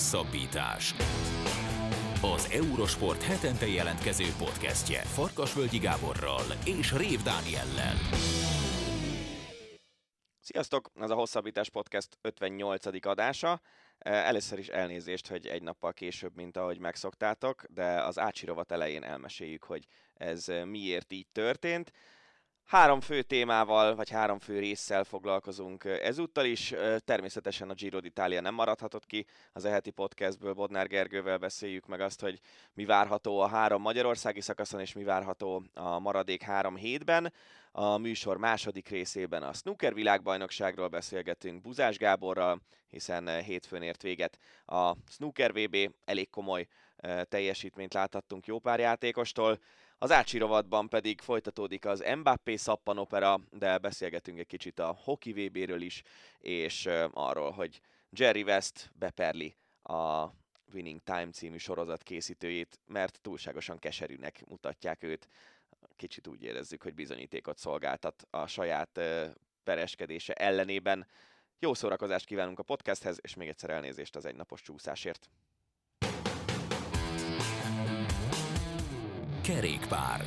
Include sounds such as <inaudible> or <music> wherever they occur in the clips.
Hosszabbítás. Az Eurosport hetente jelentkező podcastje Farkasvölgyi Gáborral és Rév Dániellel. Sziasztok! Ez a Hosszabbítás Podcast 58. adása. Először is elnézést, hogy egy nappal később, mint ahogy megszoktátok, de az Ácsi elején elmeséljük, hogy ez miért így történt. Három fő témával, vagy három fő résszel foglalkozunk ezúttal is. Természetesen a Giro d'Italia nem maradhatott ki. Az eheti podcastből Bodnár Gergővel beszéljük meg azt, hogy mi várható a három magyarországi szakaszon, és mi várható a maradék három hétben. A műsor második részében a snooker világbajnokságról beszélgetünk Buzás Gáborral, hiszen hétfőn ért véget a snooker VB, elég komoly teljesítményt láthattunk jó pár játékostól. Az Ácsi rovatban pedig folytatódik az Mbappé szappanopera, de beszélgetünk egy kicsit a Hoki VB-ről is, és arról, hogy Jerry West beperli a Winning Time című sorozat készítőjét, mert túlságosan keserűnek mutatják őt. Kicsit úgy érezzük, hogy bizonyítékot szolgáltat a saját pereskedése ellenében. Jó szórakozást kívánunk a podcasthez, és még egyszer elnézést az egynapos csúszásért. Kerékpár.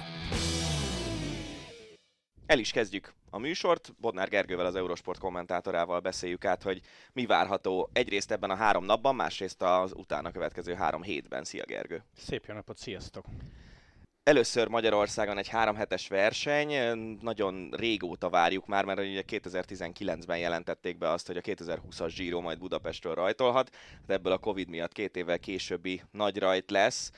El is kezdjük a műsort. Bodnár Gergővel, az Eurosport kommentátorával beszéljük át, hogy mi várható egyrészt ebben a három napban, másrészt az utána következő három hétben. Szia Gergő! Szép jó napot, sziasztok! Először Magyarországon egy három hetes verseny, nagyon régóta várjuk már, mert ugye 2019-ben jelentették be azt, hogy a 2020-as Giro majd Budapestről rajtolhat, de ebből a Covid miatt két évvel későbbi nagy rajt lesz.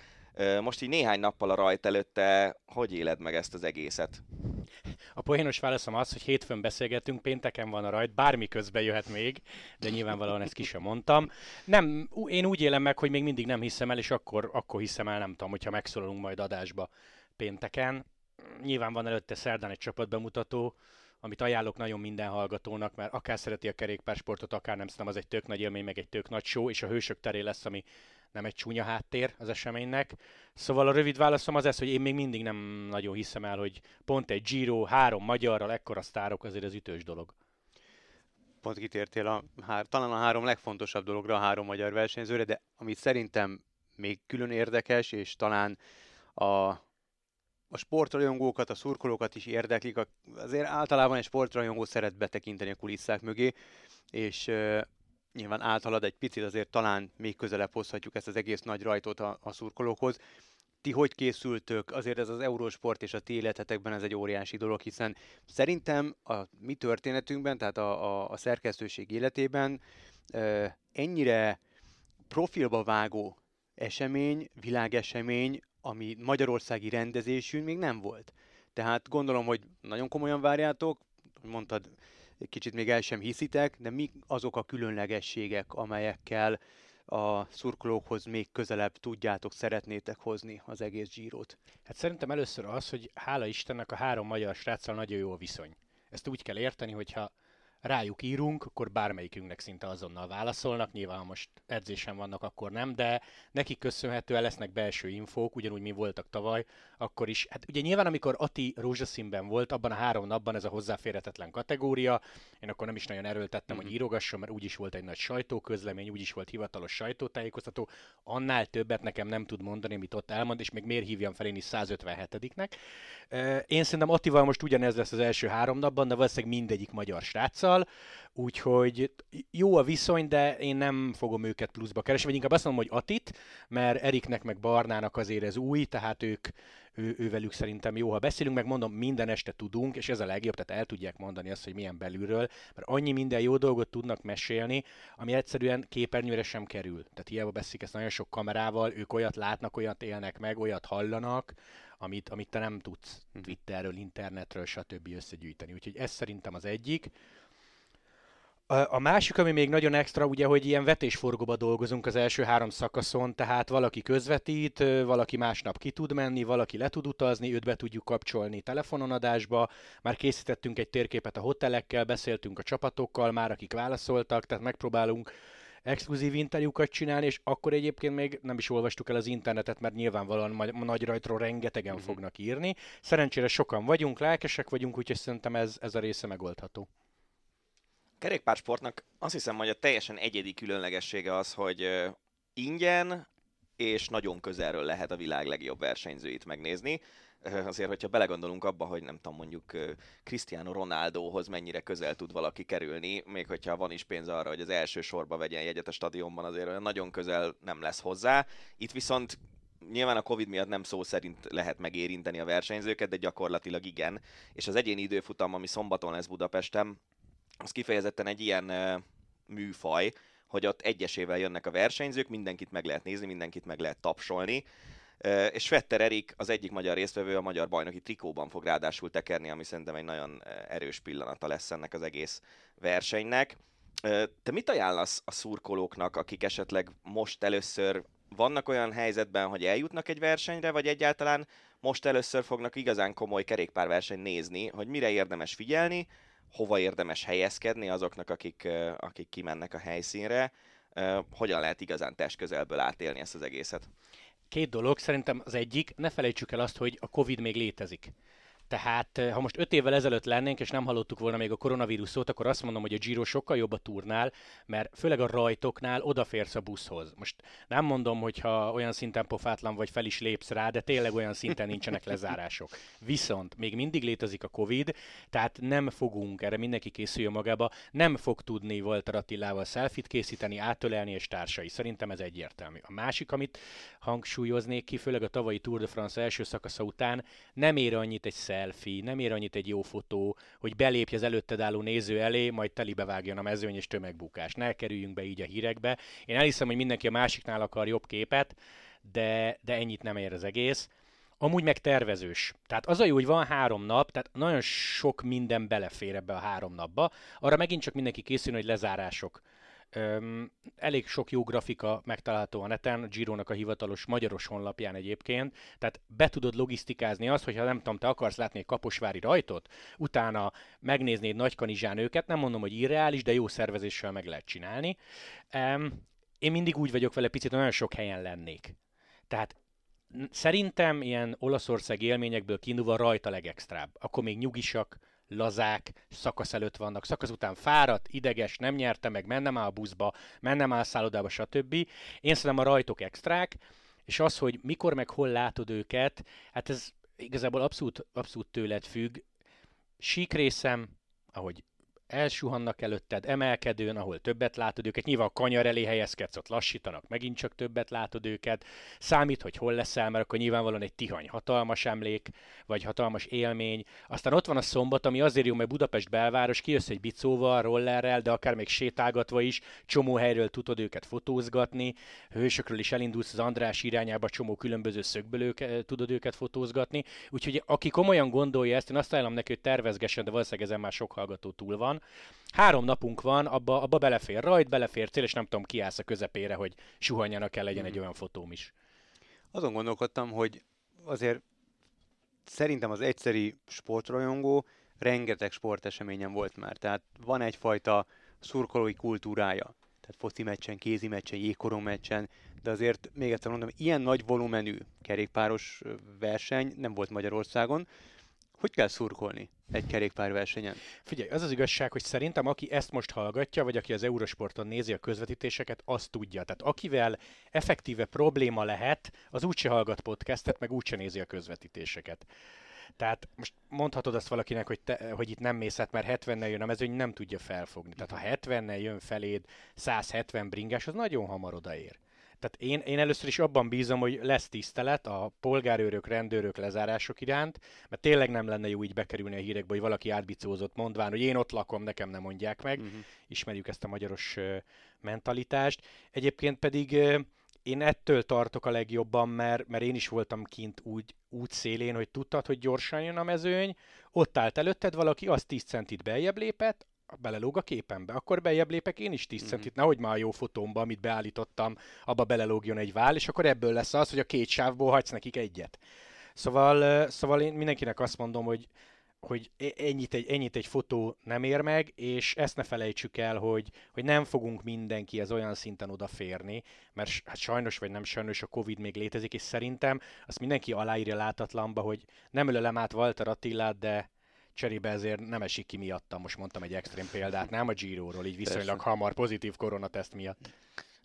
Most így néhány nappal a rajt előtte, hogy éled meg ezt az egészet? A poénos válaszom az, hogy hétfőn beszélgetünk, pénteken van a rajt, bármi közben jöhet még, de nyilvánvalóan ezt ki sem mondtam. Nem, én úgy élem meg, hogy még mindig nem hiszem el, és akkor, akkor hiszem el, nem tudom, hogyha megszólalunk majd adásba pénteken. Nyilván van előtte szerdán egy csapatbemutató, amit ajánlok nagyon minden hallgatónak, mert akár szereti a kerékpársportot, akár nem, szerintem az egy tök nagy élmény, meg egy tök nagy show, és a hősök teré lesz, ami nem egy csúnya háttér az eseménynek. Szóval a rövid válaszom az ez, hogy én még mindig nem nagyon hiszem el, hogy pont egy Giro, három magyarral, ekkora sztárok azért az ütős dolog. Pont kitértél a, hár, talán a három legfontosabb dologra a három magyar versenyzőre, de amit szerintem még külön érdekes, és talán a, a sportrajongókat, a szurkolókat is érdeklik. Azért általában egy sportrajongó szeret betekinteni a kulisszák mögé, és nyilván áthalad egy picit, azért talán még közelebb hozhatjuk ezt az egész nagy rajtot a, a szurkolókhoz. Ti hogy készültök? Azért ez az Eurosport és a ti életetekben ez egy óriási dolog, hiszen szerintem a mi történetünkben, tehát a, a, a szerkesztőség életében e, ennyire profilba vágó esemény, világesemény, ami magyarországi rendezésű még nem volt. Tehát gondolom, hogy nagyon komolyan várjátok, mondtad, kicsit még el sem hiszitek, de mi azok a különlegességek, amelyekkel a szurkolókhoz még közelebb tudjátok, szeretnétek hozni az egész Girot? Hát szerintem először az, hogy hála Istennek a három magyar sráccal nagyon jó a viszony. Ezt úgy kell érteni, hogyha rájuk írunk, akkor bármelyikünknek szinte azonnal válaszolnak. Nyilván, ha most edzésen vannak, akkor nem, de nekik köszönhetően lesznek belső infók, ugyanúgy mi voltak tavaly, akkor is. Hát ugye nyilván, amikor Ati rózsaszínben volt, abban a három napban ez a hozzáférhetetlen kategória, én akkor nem is nagyon erőltettem, mm-hmm. hogy mhm. írogasson, mert úgyis volt egy nagy sajtóközlemény, úgyis volt hivatalos sajtótájékoztató, annál többet nekem nem tud mondani, amit ott elmond, és még miért hívjam fel én is 157-nek. Én szerintem Attival most ugyanez lesz az első három napban, de valószínűleg mindegyik magyar sráccal, másikkal, úgyhogy jó a viszony, de én nem fogom őket pluszba keresni, vagy inkább azt mondom, hogy Atit, mert Eriknek meg Barnának azért ez új, tehát ők, ő, ővelük szerintem jó, ha beszélünk, meg mondom, minden este tudunk, és ez a legjobb, tehát el tudják mondani azt, hogy milyen belülről, mert annyi minden jó dolgot tudnak mesélni, ami egyszerűen képernyőre sem kerül. Tehát hiába beszélik ezt nagyon sok kamerával, ők olyat látnak, olyat élnek meg, olyat hallanak, amit, amit te nem tudsz. Twitterről, internetről, stb. összegyűjteni. Úgyhogy ez szerintem az egyik. A másik, ami még nagyon extra, ugye, hogy ilyen vetésforgóba dolgozunk az első három szakaszon, tehát valaki közvetít, valaki másnap ki tud menni, valaki le tud utazni, őt be tudjuk kapcsolni telefonon adásba, már készítettünk egy térképet a hotelekkel, beszéltünk a csapatokkal, már akik válaszoltak, tehát megpróbálunk exkluzív interjúkat csinálni, és akkor egyébként még nem is olvastuk el az internetet, mert nyilvánvalóan nagy rajtról rengetegen mm-hmm. fognak írni. Szerencsére sokan vagyunk, lelkesek vagyunk, úgyhogy szerintem ez, ez a része megoldható kerékpársportnak azt hiszem, hogy a teljesen egyedi különlegessége az, hogy ingyen és nagyon közelről lehet a világ legjobb versenyzőit megnézni. Azért, hogyha belegondolunk abba, hogy nem tudom, mondjuk Cristiano Ronaldohoz mennyire közel tud valaki kerülni, még hogyha van is pénz arra, hogy az első sorba vegyen jegyet a stadionban, azért nagyon közel nem lesz hozzá. Itt viszont nyilván a Covid miatt nem szó szerint lehet megérinteni a versenyzőket, de gyakorlatilag igen. És az egyéni időfutam, ami szombaton lesz Budapesten, az kifejezetten egy ilyen műfaj, hogy ott egyesével jönnek a versenyzők, mindenkit meg lehet nézni, mindenkit meg lehet tapsolni, és Vetter Erik, az egyik magyar résztvevő, a magyar bajnoki trikóban fog ráadásul tekerni, ami szerintem egy nagyon erős pillanata lesz ennek az egész versenynek. Te mit ajánlasz a szurkolóknak, akik esetleg most először vannak olyan helyzetben, hogy eljutnak egy versenyre, vagy egyáltalán most először fognak igazán komoly kerékpárversenyt nézni, hogy mire érdemes figyelni, hova érdemes helyezkedni azoknak, akik, akik kimennek a helyszínre, hogyan lehet igazán test közelből átélni ezt az egészet? Két dolog, szerintem az egyik, ne felejtsük el azt, hogy a Covid még létezik. Tehát ha most öt évvel ezelőtt lennénk, és nem hallottuk volna még a koronavírus szót, akkor azt mondom, hogy a Giro sokkal jobb a turnál, mert főleg a rajtoknál odaférsz a buszhoz. Most nem mondom, hogy ha olyan szinten pofátlan vagy fel is lépsz rá, de tényleg olyan szinten nincsenek lezárások. Viszont még mindig létezik a Covid, tehát nem fogunk, erre mindenki készüljön magába, nem fog tudni Walter Attilával selfit készíteni, átölelni és társai. Szerintem ez egyértelmű. A másik, amit hangsúlyoznék ki, főleg a tavalyi Tour de France első szakasza után, nem ér annyit egy selfie, nem ér annyit egy jó fotó, hogy belépj az előtted álló néző elé, majd telibe vágjon a mezőny és tömegbukás. Ne kerüljünk be így a hírekbe. Én elhiszem, hogy mindenki a másiknál akar jobb képet, de, de ennyit nem ér az egész. Amúgy meg tervezős. Tehát az a jó, hogy van három nap, tehát nagyon sok minden belefér ebbe a három napba. Arra megint csak mindenki készül, hogy lezárások Öm, elég sok jó grafika megtalálható a neten, Gironak a hivatalos magyaros honlapján egyébként, tehát be tudod logisztikázni azt, hogyha nem tudom, te akarsz látni egy kaposvári rajtot, utána megnéznéd Nagykanizsán őket, nem mondom, hogy irreális, de jó szervezéssel meg lehet csinálni. Öm, én mindig úgy vagyok vele, picit nagyon sok helyen lennék. Tehát szerintem ilyen Olaszország élményekből kiindulva rajta legextrább. Akkor még nyugisak, lazák, szakasz előtt vannak, szakasz után fáradt, ideges, nem nyerte meg, mennem áll a buszba, mennem áll a szállodába, stb. Én szerintem a rajtok extrák, és az, hogy mikor meg hol látod őket, hát ez igazából abszolút, abszolút tőled függ. Sík részem, ahogy elsuhannak előtted emelkedőn, ahol többet látod őket, nyilván a kanyar elé helyezkedsz, ott lassítanak, megint csak többet látod őket, számít, hogy hol leszel, mert akkor nyilvánvalóan egy tihany hatalmas emlék, vagy hatalmas élmény. Aztán ott van a szombat, ami azért jó, mert Budapest belváros, kijössz egy bicóval, rollerrel, de akár még sétálgatva is, csomó helyről tudod őket fotózgatni, hősökről is elindulsz az András irányába, csomó különböző szögből őket, tudod őket fotózgatni. Úgyhogy aki komolyan gondolja ezt, én azt ajánlom neki, hogy tervezgessen, de valószínűleg ezen már sok hallgató túl van. Három napunk van, abba, abba belefér rajt, belefér cél, és nem tudom, kiállsz a közepére, hogy suhanjanak el, legyen mm. egy olyan fotóm is. Azon gondolkodtam, hogy azért szerintem az egyszeri sportrajongó rengeteg sporteseményen volt már. Tehát van egyfajta szurkolói kultúrája. Tehát foci meccsen, kézi meccsen, jégkorong meccsen, de azért még egyszer mondom, ilyen nagy volumenű kerékpáros verseny nem volt Magyarországon. Hogy kell szurkolni egy kerékpárversenyen? Figyelj, az az igazság, hogy szerintem aki ezt most hallgatja, vagy aki az Eurosporton nézi a közvetítéseket, az tudja. Tehát akivel effektíve probléma lehet, az úgyse hallgat podcastet, meg úgyse nézi a közvetítéseket. Tehát most mondhatod azt valakinek, hogy, te, hogy itt nem mész át, mert 70-nel jön a mezőny, nem tudja felfogni. Tehát ha 70-nel jön feléd 170 bringás, az nagyon hamar odaér. Tehát én, én először is abban bízom, hogy lesz tisztelet a polgárőrök, rendőrök lezárások iránt, mert tényleg nem lenne jó így bekerülni a hírekbe, hogy valaki átbicózott mondván, hogy én ott lakom, nekem nem mondják meg. Uh-huh. Ismerjük ezt a magyaros mentalitást. Egyébként pedig én ettől tartok a legjobban, mert, mert én is voltam kint úgy, úgy szélén, hogy tudtad, hogy gyorsan jön a mezőny, ott állt előtted valaki, az 10 centit beljebb lépett, belelóg a képembe, akkor bejebb lépek én is 10 mm-hmm. centit, nehogy már a jó fotómba, amit beállítottam, abba belelógjon egy vál, és akkor ebből lesz az, hogy a két sávból hagysz nekik egyet. Szóval, szóval én mindenkinek azt mondom, hogy hogy e, ennyit egy, ennyit egy fotó nem ér meg, és ezt ne felejtsük el, hogy, hogy nem fogunk mindenki ez olyan szinten odaférni, mert hát sajnos vagy nem sajnos a Covid még létezik, és szerintem azt mindenki aláírja látatlanba, hogy nem ölelem át Walter Attilát, de cserébe ezért nem esik ki miattam, most mondtam egy extrém példát, nem a Giro-ról, így viszonylag Persze. hamar pozitív koronateszt miatt.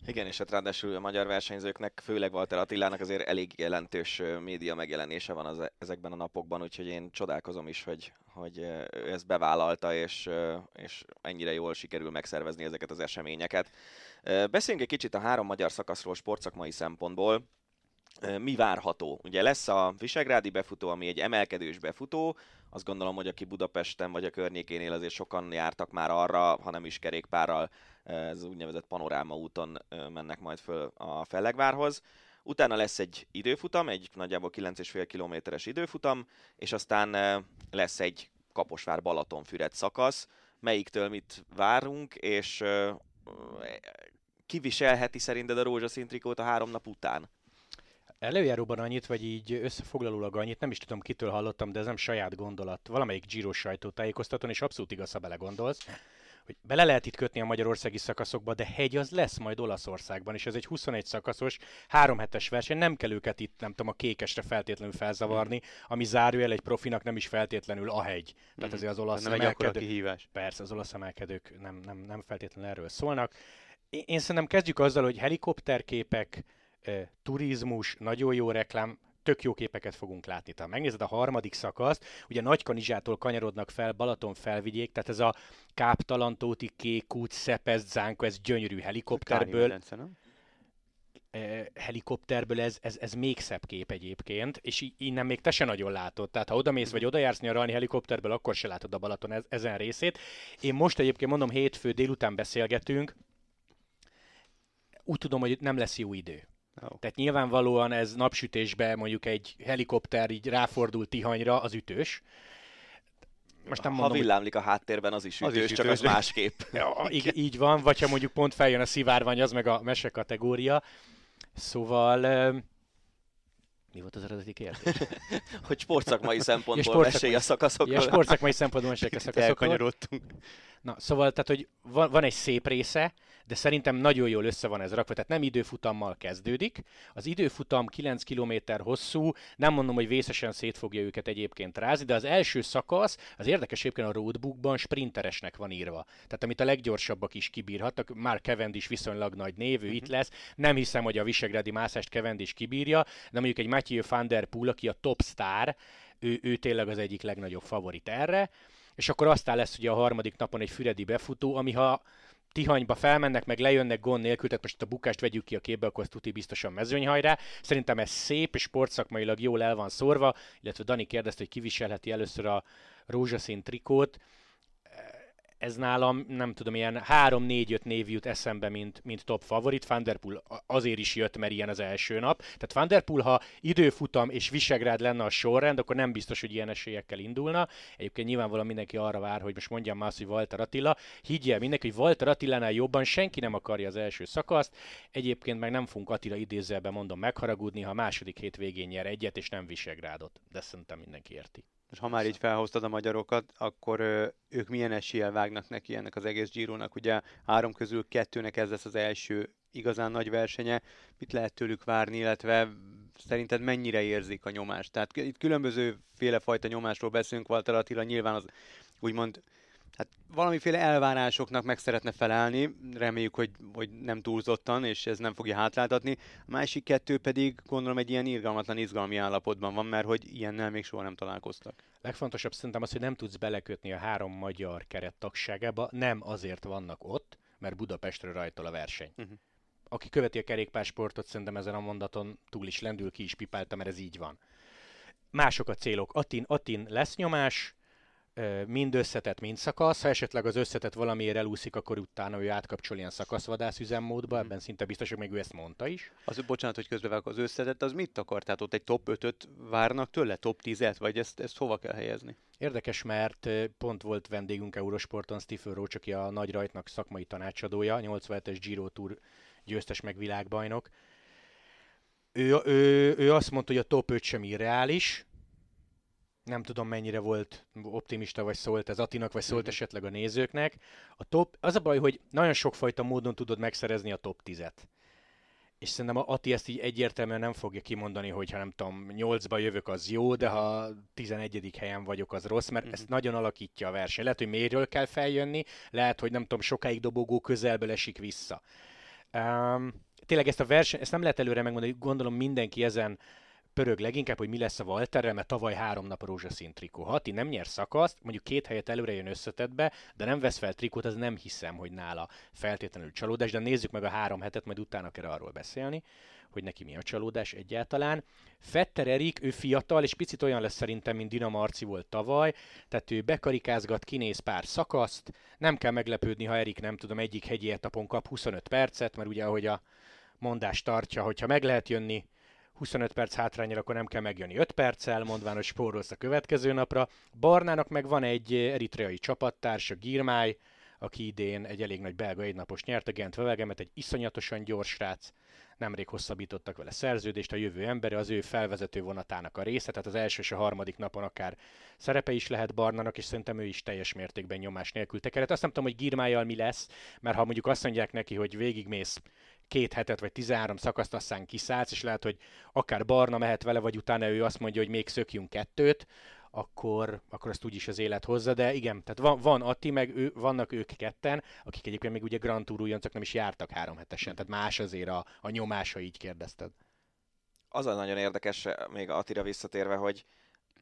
Igen, és hát ráadásul a magyar versenyzőknek, főleg Walter Attilának azért elég jelentős média megjelenése van az, ezekben a napokban, úgyhogy én csodálkozom is, hogy, hogy ő ezt bevállalta, és, és ennyire jól sikerül megszervezni ezeket az eseményeket. Beszéljünk egy kicsit a három magyar szakaszról sportszakmai szempontból. Mi várható? Ugye lesz a Visegrádi befutó, ami egy emelkedős befutó, azt gondolom, hogy aki Budapesten vagy a környékénél azért sokan jártak már arra, ha nem is kerékpárral, ez úgynevezett panoráma úton mennek majd föl a Fellegvárhoz. Utána lesz egy időfutam, egy nagyjából 9,5 kilométeres időfutam, és aztán lesz egy Kaposvár Balatonfüred szakasz, melyiktől mit várunk, és kiviselheti szerinted a rózsaszín trikót a három nap után? Előjáróban annyit, vagy így összefoglalólag annyit, nem is tudom kitől hallottam, de ez nem saját gondolat. Valamelyik Giro sajtótájékoztatón, és abszolút igaz, ha belegondolsz, hogy bele lehet itt kötni a magyarországi szakaszokba, de hegy az lesz majd Olaszországban, és ez egy 21 szakaszos, három hetes verseny, nem kell őket itt, nem tudom, a kékesre feltétlenül felzavarni, ami zárójel egy profinak nem is feltétlenül a hegy. Tehát mhm. azért az olasz nem emelkedők, kihívás. Persze, az olasz emelkedők nem, nem, nem feltétlenül erről szólnak. Én, én szerintem kezdjük azzal, hogy helikopterképek, turizmus, nagyon jó reklám, tök jó képeket fogunk látni. Tehát megnézed a harmadik szakaszt, ugye Nagykanizsától kanyarodnak fel Balaton felvigyék, tehát ez a Káptalantóti, Kék út, Szepesz, Zánko, ez gyönyörű helikopterből. helikopterből ez, ez, ez még szebb kép egyébként, és innen még te se nagyon látod. Tehát ha oda mész, vagy oda jársz nyaralni helikopterből, akkor se látod a Balaton ez, ezen részét. Én most egyébként mondom, hétfő délután beszélgetünk, úgy tudom, hogy nem lesz jó idő. Oh. Tehát nyilvánvalóan ez napsütésbe mondjuk egy helikopter így ráfordul Tihanyra, az ütős. Most nem ha mondom, villámlik a háttérben, az is ütős, az is csak ütős. az másképp. <laughs> Ja, így, így van, vagy ha mondjuk pont feljön a szivárvány, az meg a mese kategória. Szóval mi volt az eredeti kérdés? <laughs> hogy sportszakmai <laughs> szempontból sportszakmai, mesélj a szakaszokról. Ja, sportszakmai szempontból mesélj a szakaszokról. Na, szóval, tehát, hogy van, van egy szép része, de szerintem nagyon jól össze van ez rakva, tehát nem időfutammal kezdődik. Az időfutam 9 km hosszú, nem mondom, hogy vészesen szét fogja őket egyébként rázni, de az első szakasz, az érdekes egyébként a roadbookban sprinteresnek van írva. Tehát amit a leggyorsabbak is kibírhatnak, már Cavendish viszonylag nagy név, ő uh-huh. itt lesz. Nem hiszem, hogy a Visegrádi mászást Cavendish kibírja, de mondjuk egy Mathieu van der Poel, aki a top star, ő, ő tényleg az egyik legnagyobb favorit erre és akkor aztán lesz ugye a harmadik napon egy füredi befutó, ami ha Tihanyba felmennek, meg lejönnek gond nélkül, tehát most a bukást vegyük ki a képbe, akkor az tuti biztosan mezőnyhajrá. Szerintem ez szép, és sportszakmailag jól el van szórva, illetve Dani kérdezte, hogy kiviselheti először a rózsaszín trikót ez nálam, nem tudom, ilyen 3-4-5 név jut eszembe, mint, mint top favorit. Vanderpool azért is jött, mert ilyen az első nap. Tehát Vanderpool, ha időfutam és Visegrád lenne a sorrend, akkor nem biztos, hogy ilyen esélyekkel indulna. Egyébként nyilvánvalóan mindenki arra vár, hogy most mondjam már azt, hogy Walter Attila. Higgyel mindenki, hogy Walter Attilánál jobban senki nem akarja az első szakaszt. Egyébként meg nem fogunk Attila idézőbe mondom megharagudni, ha a második hét végén nyer egyet, és nem Visegrádot. De szerintem mindenki érti. És ha már így felhoztad a magyarokat, akkor ők milyen eséllyel vágnak neki ennek az egész Gironak? Ugye három közül kettőnek ez lesz az első igazán nagy versenye. Mit lehet tőlük várni, illetve szerinted mennyire érzik a nyomást? Tehát itt különböző fajta nyomásról beszélünk, Walter Attila nyilván az úgymond hát valamiféle elvárásoknak meg szeretne felelni, reméljük, hogy, hogy nem túlzottan, és ez nem fogja hátráltatni. A másik kettő pedig gondolom egy ilyen irgalmatlan izgalmi állapotban van, mert hogy ilyennel még soha nem találkoztak. Legfontosabb szerintem az, hogy nem tudsz belekötni a három magyar keret tagságába, nem azért vannak ott, mert Budapestről rajtol a verseny. Uh-huh. Aki követi a kerékpársportot, szerintem ezen a mondaton túl is lendül, ki is pipálta, mert ez így van. Mások a célok. Atin, Atin lesz nyomás, mind összetett, mind szakasz. Ha esetleg az összetett valamiért elúszik, akkor utána ő átkapcsol ilyen szakaszvadász üzemmódba, mm. ebben szinte biztos, hogy még ő ezt mondta is. Az, bocsánat, hogy közbevágok, az összetett, az mit akar? Tehát ott egy top 5-öt várnak tőle, top 10-et, vagy ezt, ezt hova kell helyezni? Érdekes, mert pont volt vendégünk Eurosporton Stephen Roach, aki a nagy rajtnak szakmai tanácsadója, 87-es Giro Tour győztes meg világbajnok. Ő, ő, ő azt mondta, hogy a top 5 sem irreális, nem tudom mennyire volt optimista, vagy szólt ez Atinak, vagy szólt mm-hmm. esetleg a nézőknek. A top, az a baj, hogy nagyon sokfajta módon tudod megszerezni a top 10-et. És szerintem a Ati ezt így egyértelműen nem fogja kimondani, hogy ha nem tudom, 8-ba jövök, az jó, de ha 11. helyen vagyok, az rossz, mert mm-hmm. ezt nagyon alakítja a verseny. Lehet, hogy mélyről kell feljönni, lehet, hogy nem tudom, sokáig dobogó közelből esik vissza Um, tényleg ezt a versenyt, ezt nem lehet előre megmondani, gondolom mindenki ezen pörög leginkább, hogy mi lesz a Walterrel, mert tavaly három nap a rózsaszín trikó. Ha ti nem nyer szakaszt, mondjuk két helyet előre jön összetetbe, de nem vesz fel trikót, az nem hiszem, hogy nála feltétlenül csalódás, de nézzük meg a három hetet, majd utána kell arról beszélni hogy neki mi a csalódás egyáltalán. Fetter Erik, ő fiatal, és picit olyan lesz szerintem, mint Dina Marci volt tavaly, tehát ő bekarikázgat, kinéz pár szakaszt, nem kell meglepődni, ha Erik nem tudom, egyik hegyi etapon kap 25 percet, mert ugye ahogy a mondás tartja, hogyha meg lehet jönni 25 perc hátrányra, akkor nem kell megjönni 5 perccel, mondván, hogy spórolsz a következő napra. Barnának meg van egy eritreai csapattársa, Girmáj, aki idén egy elég nagy belga egynapos nyert a Gent Vevegemet, egy iszonyatosan gyors srác, nemrég hosszabbítottak vele szerződést, a jövő embere az ő felvezető vonatának a része, tehát az első és a harmadik napon akár szerepe is lehet Barnának, és szerintem ő is teljes mértékben nyomás nélkül tekeret. Azt nem tudom, hogy Girmájjal mi lesz, mert ha mondjuk azt mondják neki, hogy végigmész két hetet vagy 13 szakaszt, aztán kiszállsz, és lehet, hogy akár Barna mehet vele, vagy utána ő azt mondja, hogy még szökjünk kettőt, akkor, akkor ezt úgyis az élet hozza, de igen, tehát van, van Atti, meg ő, vannak ők ketten, akik egyébként még ugye Grand Tour újoncok nem is jártak három hetesen, tehát más azért a, a nyomása, így kérdezted. Az a nagyon érdekes, még Attira visszatérve, hogy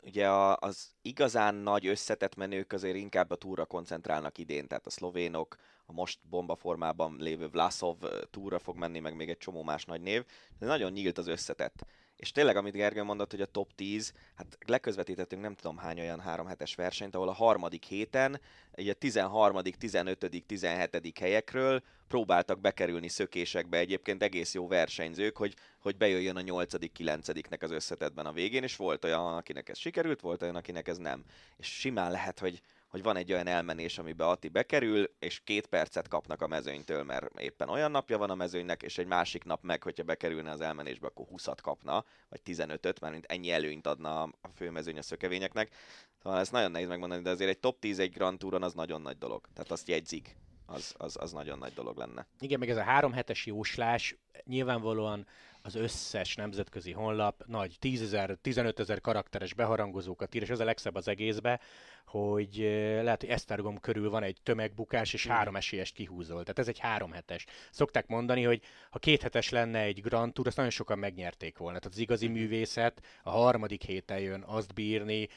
ugye az igazán nagy összetett menők azért inkább a túra koncentrálnak idén, tehát a szlovénok, a most bomba formában lévő Vlasov túra fog menni, meg még egy csomó más nagy név, de nagyon nyílt az összetett. És tényleg, amit Gergő mondott, hogy a top 10, hát leközvetítettünk nem tudom hány olyan három hetes versenyt, ahol a harmadik héten, egy a 13., 15., 17. helyekről próbáltak bekerülni szökésekbe egyébként egész jó versenyzők, hogy, hogy bejöjjön a 8., 9. nek az összetetben a végén, és volt olyan, akinek ez sikerült, volt olyan, akinek ez nem. És simán lehet, hogy, hogy van egy olyan elmenés, amiben Ati bekerül, és két percet kapnak a mezőnytől, mert éppen olyan napja van a mezőnynek, és egy másik nap meg, hogyha bekerülne az elmenésbe, akkor 20-at kapna, vagy 15-öt, mert mint ennyi előnyt adna a főmezőny a szökevényeknek. Szóval ezt nagyon nehéz megmondani, de azért egy top 10 egy Grand Touron az nagyon nagy dolog. Tehát azt jegyzik. Az, az, az nagyon nagy dolog lenne. Igen, meg ez a három hetes jóslás nyilvánvalóan az összes nemzetközi honlap nagy 10 ezer, 15 ezer karakteres beharangozókat ír, és ez a legszebb az egészbe, hogy lehet, hogy Esztergom körül van egy tömegbukás, és három esélyest kihúzol. Tehát ez egy három hetes. Szokták mondani, hogy ha két hetes lenne egy Grand Tour, azt nagyon sokan megnyerték volna. Tehát az igazi művészet a harmadik héten jön azt bírni,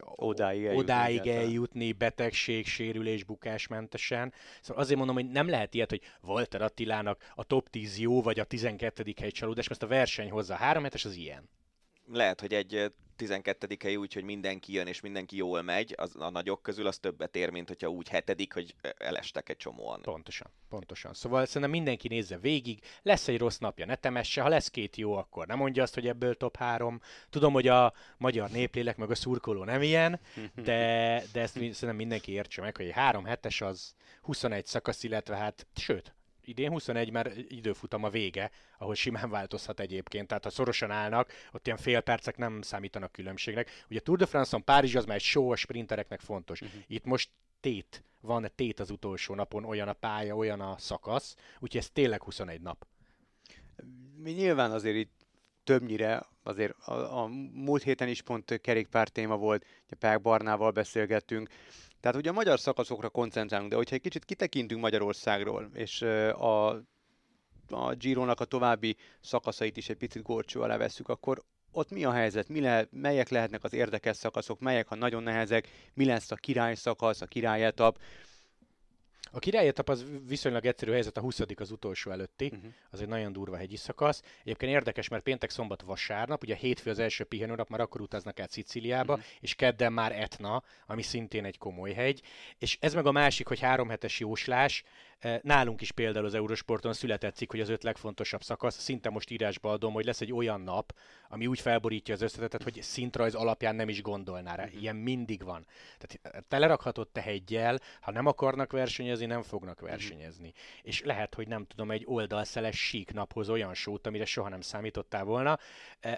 odáig eljutni, odáig eljutni betegség, sérülés, bukásmentesen. Szóval azért mondom, hogy nem lehet ilyet, hogy Walter Attilának a top 10 jó, vagy a 12. hely csalódás, mert a verseny hozza. A három hetes az ilyen. Lehet, hogy egy 12 hely úgy, hogy mindenki jön és mindenki jól megy, az a nagyok közül az többet ér, mint hogyha úgy hetedik, hogy elestek egy csomóan. Pontosan, pontosan. Szóval szerintem mindenki nézze végig, lesz egy rossz napja, ne temesse, ha lesz két jó, akkor nem mondja azt, hogy ebből top három. Tudom, hogy a magyar néplélek meg a szurkoló nem ilyen, de, de ezt szerintem mindenki értse meg, hogy egy három hetes az 21 szakasz, illetve hát, sőt, idén 21, mert időfutam a vége, ahol simán változhat egyébként, tehát ha szorosan állnak, ott ilyen fél percek nem számítanak különbségnek. Ugye Tour de France-on Párizs az már egy show a sprintereknek fontos. Uh-huh. Itt most tét, van tét az utolsó napon, olyan a pálya, olyan a szakasz, úgyhogy ez tényleg 21 nap. Mi nyilván azért itt többnyire, azért a, a múlt héten is pont kerékpár téma volt, ugye Pák Barnával beszélgettünk, tehát ugye a magyar szakaszokra koncentrálunk, de hogyha egy kicsit kitekintünk Magyarországról, és a, a Giro-nak a további szakaszait is egy picit górcső alá vesszük, akkor ott mi a helyzet, mi le, melyek lehetnek az érdekes szakaszok, melyek a nagyon nehezek, mi lesz a király szakasz, a királyetap, a királyetap az viszonylag egyszerű helyzet, a 20 az utolsó előtti, uh-huh. az egy nagyon durva hegyi szakasz. Egyébként érdekes, mert péntek, szombat, vasárnap, ugye hétfő az első pihenőnap, már akkor utaznak át Szicíliába, uh-huh. és kedden már Etna, ami szintén egy komoly hegy. És ez meg a másik, hogy három hetes jóslás, Nálunk is például az Eurosporton született cikk, hogy az öt legfontosabb szakasz, szinte most írásba adom, hogy lesz egy olyan nap, ami úgy felborítja az összetetet, hogy szintrajz alapján nem is gondolná rá. Mhm. Ilyen mindig van. Tehát telerakhatod te hegyel, ha nem akarnak versenyezni, nem fognak mhm. versenyezni. És lehet, hogy nem tudom, egy oldalszeles sík naphoz olyan sót, amire soha nem számítottál volna.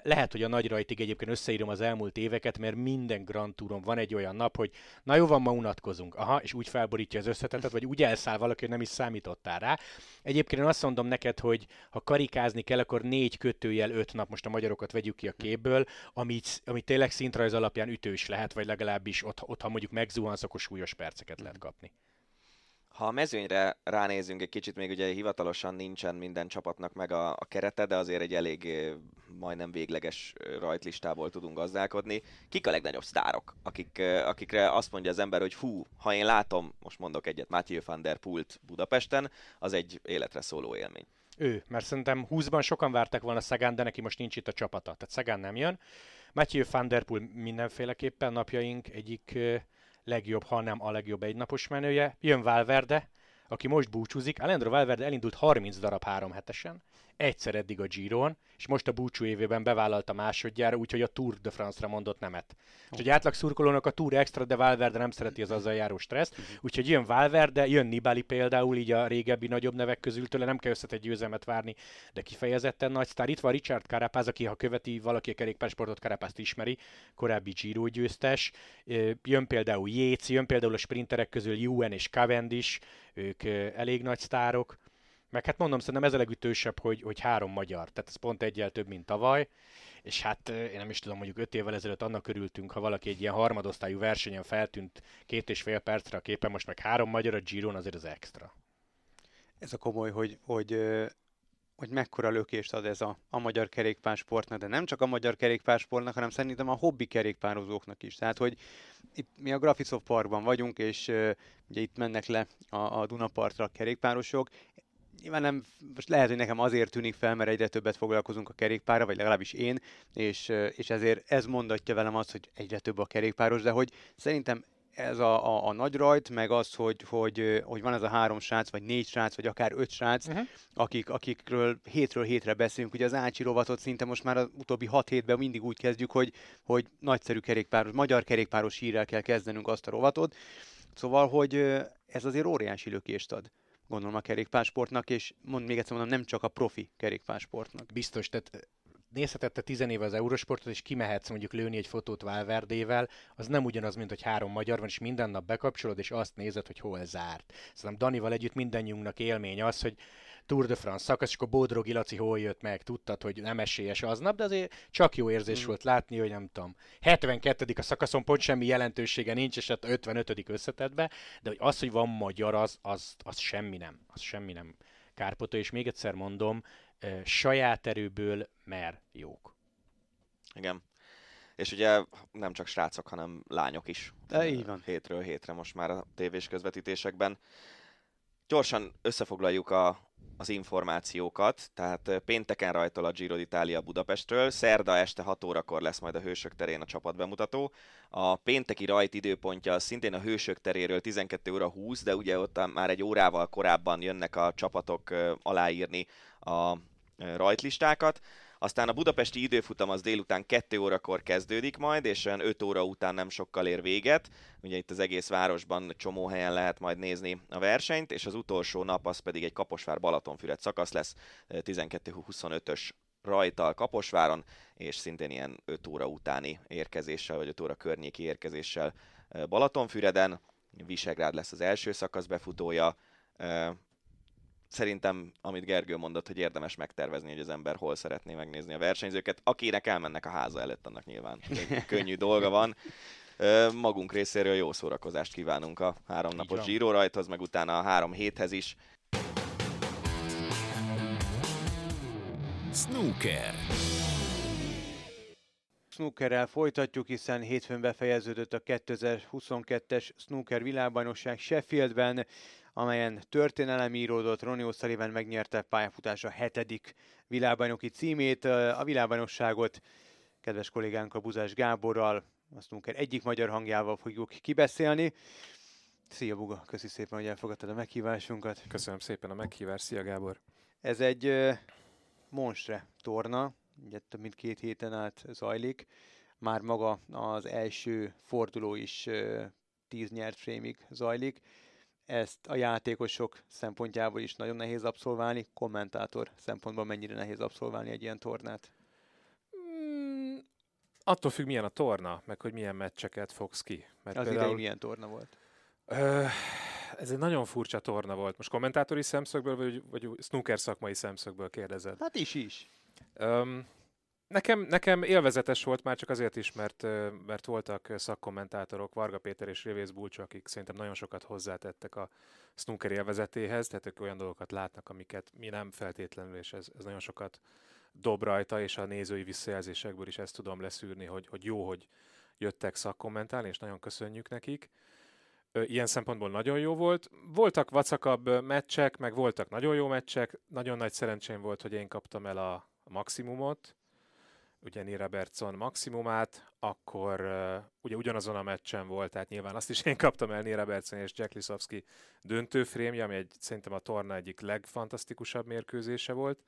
Lehet, hogy a nagy rajtig egyébként összeírom az elmúlt éveket, mert minden Grand Touron van egy olyan nap, hogy na jó van, ma unatkozunk. Aha, és úgy felborítja az összetetet, vagy úgy elszáll valaki, hogy nem is számítottál rá. Egyébként én azt mondom neked, hogy ha karikázni kell, akkor négy kötőjel öt nap, most a magyarokat vegyük ki a képből, amit, amit tényleg szintrajz alapján ütős lehet, vagy legalábbis ott, ott ha mondjuk megzuhansz, akkor súlyos perceket lehet kapni. Ha a mezőnyre ránézünk egy kicsit, még ugye hivatalosan nincsen minden csapatnak meg a, a kerete, de azért egy elég majdnem végleges rajtlistából tudunk gazdálkodni. Kik a legnagyobb sztárok, akik, akikre azt mondja az ember, hogy hú, ha én látom, most mondok egyet, Mathieu van der Pult Budapesten, az egy életre szóló élmény. Ő, mert szerintem 20-ban sokan vártak volna Szegán, de neki most nincs itt a csapata, tehát Szegán nem jön. Mathieu van der Poel mindenféleképpen napjaink egyik legjobb, ha nem a legjobb egynapos menője. Jön Valverde, aki most búcsúzik. Alejandro Valverde elindult 30 darab három hetesen, egyszer eddig a Giron, és most a búcsú évében bevállalta másodjára, úgyhogy a Tour de France-ra mondott nemet. És egy átlag szurkolónak a Tour extra, de Valverde nem szereti az azzal járó stresszt, úgyhogy jön Valverde, jön Nibali például, így a régebbi nagyobb nevek közül, tőle nem kell összetett győzelmet várni, de kifejezetten nagy sztár. Itt van Richard Carapaz, aki ha követi valaki a kerékpársportot, Carapazt ismeri, korábbi Giro győztes. Jön például Yates, jön például a sprinterek közül UN és Cavendish, ők elég nagy sztárok. Meg hát mondom, szerintem ez a legütősebb, hogy, hogy három magyar, tehát ez pont egyel több, mint tavaly, és hát én nem is tudom, mondjuk öt évvel ezelőtt annak örültünk, ha valaki egy ilyen harmadosztályú versenyen feltűnt két és fél percre a képen, most meg három magyar a Giron, azért az extra. Ez a komoly, hogy, hogy hogy mekkora lökést ad ez a, a magyar kerékpársportnak, de nem csak a magyar kerékpársportnak, hanem szerintem a hobbi kerékpározóknak is. Tehát, hogy itt mi a Grafisov Parkban vagyunk, és uh, ugye itt mennek le a, a Dunapartra a kerékpárosok, nyilván nem, most lehet, hogy nekem azért tűnik fel, mert egyre többet foglalkozunk a kerékpárra, vagy legalábbis én, és, és ezért ez mondatja velem azt, hogy egyre több a kerékpáros, de hogy szerintem ez a, a, a nagy rajt, meg az, hogy, hogy, hogy van ez a három srác, vagy négy srác, vagy akár öt srác, uh-huh. akik, akikről hétről hétre beszélünk. Ugye az Ácsi rovatot szinte most már az utóbbi hat hétben mindig úgy kezdjük, hogy, hogy nagyszerű kerékpáros, magyar kerékpáros hírrel kell kezdenünk azt a rovatot. Szóval, hogy ez azért óriási lökést ad gondolom a kerékpársportnak, és mond még egyszer mondom, nem csak a profi kerékpársportnak. Biztos, tehát nézheted te tizenéve az Eurosportot, és kimehetsz mondjuk lőni egy fotót Valverdével, az nem ugyanaz, mint hogy három magyar van, és minden nap bekapcsolod, és azt nézed, hogy hol zárt. Szerintem Danival együtt mindannyiunknak élmény az, hogy Tour de France szakasz, és akkor Bódrogi Laci hol jött meg, tudtad, hogy nem esélyes aznap, de azért csak jó érzés mm. volt látni, hogy nem tudom, 72. a szakaszon pont semmi jelentősége nincs, és hát 55. összetetbe, de hogy az, hogy van magyar, az, az, az semmi nem, az semmi nem kárpotó, és még egyszer mondom, saját erőből mer jók. Igen. És ugye nem csak srácok, hanem lányok is. De így van. Hétről hétre most már a tévés közvetítésekben. Gyorsan összefoglaljuk a, az információkat, tehát pénteken rajtol a Giro d'Italia Budapestről, szerda este 6 órakor lesz majd a Hősök terén a csapat bemutató. A pénteki rajt időpontja szintén a Hősök teréről 12 óra 20, de ugye ott már egy órával korábban jönnek a csapatok aláírni a rajtlistákat. Aztán a budapesti időfutam az délután 2 órakor kezdődik majd, és olyan 5 óra után nem sokkal ér véget. Ugye itt az egész városban csomó helyen lehet majd nézni a versenyt, és az utolsó nap az pedig egy Kaposvár-Balatonfüred szakasz lesz, 12-25-ös rajtal Kaposváron, és szintén ilyen 5 óra utáni érkezéssel, vagy 5 óra környéki érkezéssel Balatonfüreden. Visegrád lesz az első szakasz befutója, szerintem, amit Gergő mondott, hogy érdemes megtervezni, hogy az ember hol szeretné megnézni a versenyzőket. Akinek elmennek a háza előtt, annak nyilván <laughs> könnyű dolga van. Magunk részéről jó szórakozást kívánunk a három napos Giro rajthoz, meg utána a három héthez is. Snooker. Snookerrel folytatjuk, hiszen hétfőn befejeződött a 2022-es Snooker világbajnokság Sheffieldben amelyen történelem íródott, Ronnie O'Sullivan megnyerte pályafutása hetedik világbajnoki címét. A világbajnokságot kedves kollégánk a Buzás Gáborral, azt mondjuk egyik magyar hangjával fogjuk kibeszélni. Szia Buga, köszi szépen, hogy elfogadtad a meghívásunkat. Köszönöm szépen a meghívást, szia Gábor. Ez egy uh, monstre torna, ugye több mint két héten át zajlik. Már maga az első forduló is uh, tíz nyert frémig zajlik ezt a játékosok szempontjából is nagyon nehéz abszolválni, kommentátor szempontból mennyire nehéz abszolválni egy ilyen tornát? Mm, attól függ, milyen a torna, meg hogy milyen meccseket fogsz ki. Mert az például... idei milyen torna volt? Ö, ez egy nagyon furcsa torna volt. Most kommentátori szemszögből, vagy, vagy snooker szakmai szemszögből kérdezed? Hát is is. Öm, Nekem, nekem élvezetes volt már csak azért is, mert, mert voltak szakkommentátorok, Varga Péter és Révész Bulcsó, akik szerintem nagyon sokat hozzátettek a snooker élvezetéhez, tehát ők olyan dolgokat látnak, amiket mi nem feltétlenül, és ez, ez nagyon sokat dob rajta, és a nézői visszajelzésekből is ezt tudom leszűrni, hogy, hogy jó, hogy jöttek szakkommentálni, és nagyon köszönjük nekik. Ilyen szempontból nagyon jó volt. Voltak vacakabb meccsek, meg voltak nagyon jó meccsek. Nagyon nagy szerencsém volt, hogy én kaptam el a maximumot, ugye Nira Bertson maximumát, akkor uh, ugye ugyanazon a meccsen volt, tehát nyilván azt is én kaptam el Nira Bertson és Jack Lisowski döntőfrémje, ami egy, szerintem a torna egyik legfantasztikusabb mérkőzése volt.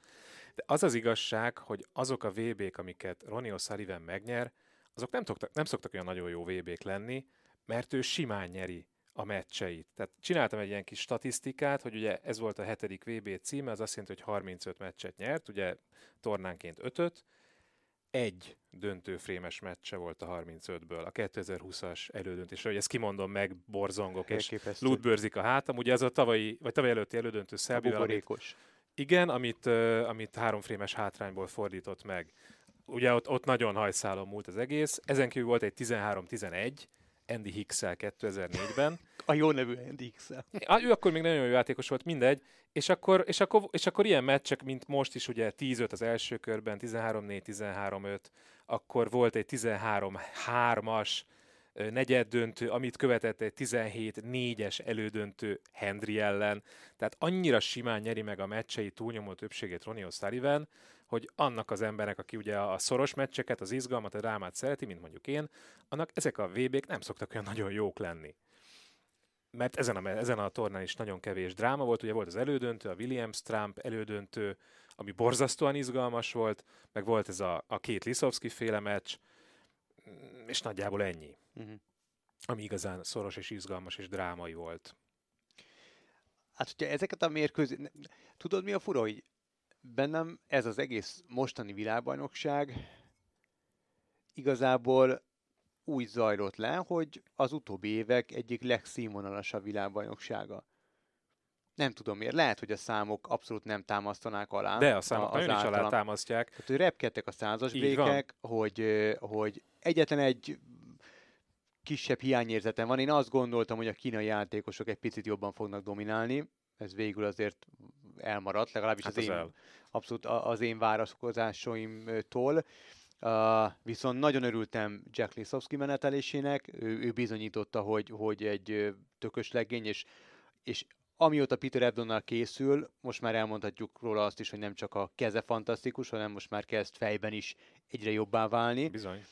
De az az igazság, hogy azok a VB-k, amiket Ronnie O'Sullivan megnyer, azok nem, toktak, nem szoktak olyan nagyon jó VB-k lenni, mert ő simán nyeri a meccseit. Tehát csináltam egy ilyen kis statisztikát, hogy ugye ez volt a hetedik VB címe, az azt jelenti, hogy 35 meccset nyert, ugye tornánként 5 egy döntőfrémes meccse volt a 35-ből, a 2020-as elődöntés, hogy ezt kimondom meg, borzongok, és lútbőrzik a hátam. Ugye ez a tavalyi, vagy tavaly előtti elődöntő Szerbivel, amit, igen, amit, uh, amit háromfrémes hátrányból fordított meg. Ugye ott, ott nagyon hajszálon múlt az egész. Ezen kívül volt egy 13-11, Andy hicks 2004-ben. A jó nevű Andy hicks ah, Ő akkor még nagyon jó játékos volt, mindegy. És akkor, és akkor, és akkor ilyen meccsek, mint most is, ugye 10-5 az első körben, 13-4, 13-5, akkor volt egy 13-3-as negyed döntő, amit követett egy 17-4-es elődöntő Hendry ellen. Tehát annyira simán nyeri meg a meccsei túlnyomó többségét Ronnie O'Sullivan, hogy annak az embernek, aki ugye a szoros meccseket, az izgalmat, a drámát szereti, mint mondjuk én, annak ezek a VB-k nem szoktak olyan nagyon jók lenni. Mert ezen a, ezen a tornán is nagyon kevés dráma volt, ugye volt az elődöntő, a Williams-Trump elődöntő, ami borzasztóan izgalmas volt, meg volt ez a, a két Liszowski féle meccs, mm, és nagyjából ennyi. Uh-huh. Ami igazán szoros és izgalmas és drámai volt. Hát, hogyha ezeket a mérkőzéseket... Tudod, mi a fura, hogy bennem ez az egész mostani világbajnokság igazából úgy zajlott le, hogy az utóbbi évek egyik legszínvonalasabb világbajnoksága. Nem tudom miért, lehet, hogy a számok abszolút nem támasztanák alá. De a számok nagyon is alá támasztják. Tehát, hogy repkedtek a százas brékek, hogy, hogy egyetlen egy kisebb hiányérzetem van. Én azt gondoltam, hogy a kínai játékosok egy picit jobban fognak dominálni. Ez végül azért elmaradt, legalábbis hát az, az én, el. abszolút az én várakozásaimtól. Uh, viszont nagyon örültem Jack Lisowski menetelésének, ő, ő bizonyította, hogy, hogy egy tökös legény, és, és amióta Peter Ebdonnal készül, most már elmondhatjuk róla azt is, hogy nem csak a keze fantasztikus, hanem most már kezd fejben is egyre jobbá válni. Bizony.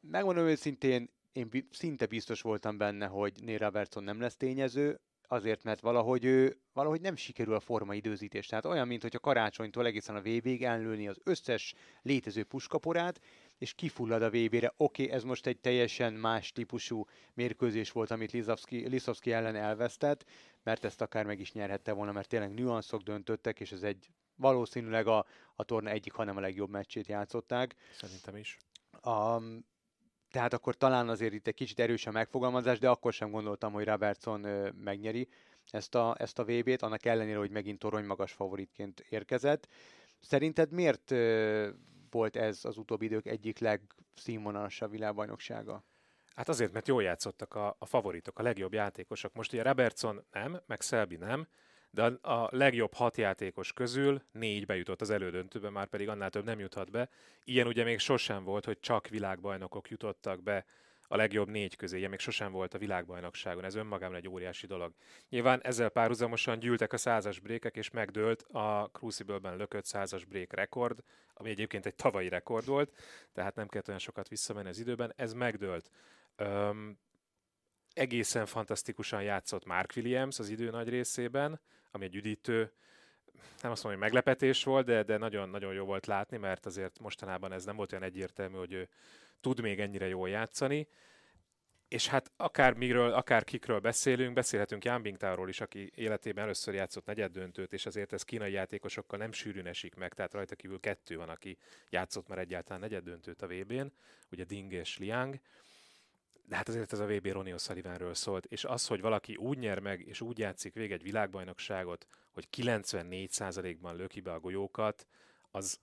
Megmondom őszintén, én szinte biztos voltam benne, hogy Neil Robertson nem lesz tényező, azért, mert valahogy ő valahogy nem sikerül a forma időzítés. Tehát olyan, mint hogy a karácsonytól egészen a VB-ig elnőni az összes létező puskaporát, és kifullad a VB-re. Oké, okay, ez most egy teljesen más típusú mérkőzés volt, amit Liszowski ellen elvesztett, mert ezt akár meg is nyerhette volna, mert tényleg nüanszok döntöttek, és ez egy valószínűleg a, a torna egyik, hanem a legjobb meccsét játszották. Szerintem is. Um, tehát akkor talán azért itt egy kicsit erős a megfogalmazás, de akkor sem gondoltam, hogy Robertson megnyeri ezt a, ezt a VB-t, annak ellenére, hogy megint torony magas favoritként érkezett. Szerinted miért volt ez az utóbbi idők egyik legszínvonalasabb világbajnoksága? Hát azért, mert jól játszottak a, a favoritok, a legjobb játékosok. Most ugye Robertson nem, meg Selby nem, de a, legjobb hat játékos közül négy bejutott az elődöntőbe, már pedig annál több nem juthat be. Ilyen ugye még sosem volt, hogy csak világbajnokok jutottak be a legjobb négy közé, ilyen még sosem volt a világbajnokságon, ez önmagában egy óriási dolog. Nyilván ezzel párhuzamosan gyűltek a százas brékek, és megdőlt a Crucible-ben lökött százas brék rekord, ami egyébként egy tavalyi rekord volt, tehát nem kellett olyan sokat visszamenni az időben, ez megdőlt. Öm, egészen fantasztikusan játszott Mark Williams az idő nagy részében, ami egy üdítő, nem azt mondom, hogy meglepetés volt, de, de nagyon, nagyon jó volt látni, mert azért mostanában ez nem volt olyan egyértelmű, hogy ő tud még ennyire jól játszani. És hát akár miről, akár kikről beszélünk, beszélhetünk Jan Bingtáról is, aki életében először játszott negyed döntőt, és azért ez kínai játékosokkal nem sűrűn esik meg, tehát rajta kívül kettő van, aki játszott már egyáltalán negyed döntőt a VB-n, ugye Ding és Liang de hát azért ez a VB Ronnie O'Sullivanről szólt, és az, hogy valaki úgy nyer meg, és úgy játszik végig egy világbajnokságot, hogy 94%-ban löki be a golyókat, az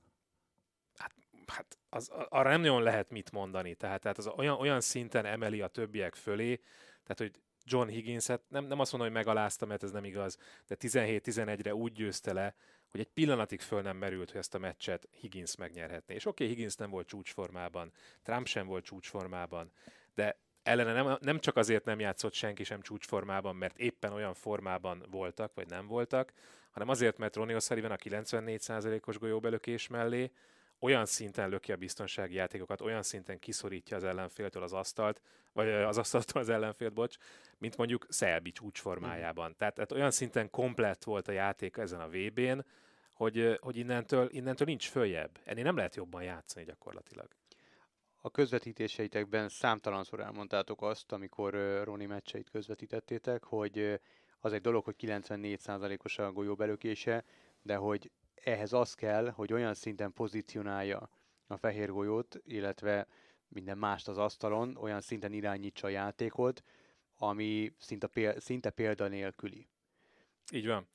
hát hát az, arra nem nagyon lehet mit mondani. Tehát, tehát az olyan, olyan szinten emeli a többiek fölé, tehát hogy John Higgins-et nem, nem azt mondom, hogy megalázta, mert ez nem igaz, de 17-11-re úgy győzte le, hogy egy pillanatig föl nem merült, hogy ezt a meccset Higgins megnyerhetné. És oké, okay, Higgins nem volt csúcsformában, Trump sem volt csúcsformában, de ellene nem, nem csak azért nem játszott senki sem csúcsformában, mert éppen olyan formában voltak, vagy nem voltak, hanem azért, mert Ronnie O'Sullivan a 94%-os golyóbelökés mellé olyan szinten löki a biztonsági játékokat, olyan szinten kiszorítja az ellenféltől az asztalt, vagy az asztaltól az ellenfélt, bocs, mint mondjuk Szelbi csúcsformájában. Mm. Tehát, tehát olyan szinten komplett volt a játék ezen a VB-n, hogy, hogy innentől, innentől nincs följebb. Ennél nem lehet jobban játszani gyakorlatilag. A közvetítéseitekben számtalanszor elmondtátok azt, amikor Roni meccseit közvetítettétek, hogy az egy dolog, hogy 94%-os a golyó belökése, de hogy ehhez az kell, hogy olyan szinten pozícionálja a fehér golyót, illetve minden mást az asztalon, olyan szinten irányítsa a játékot, ami szinte, példa, szinte példa nélküli. Így van.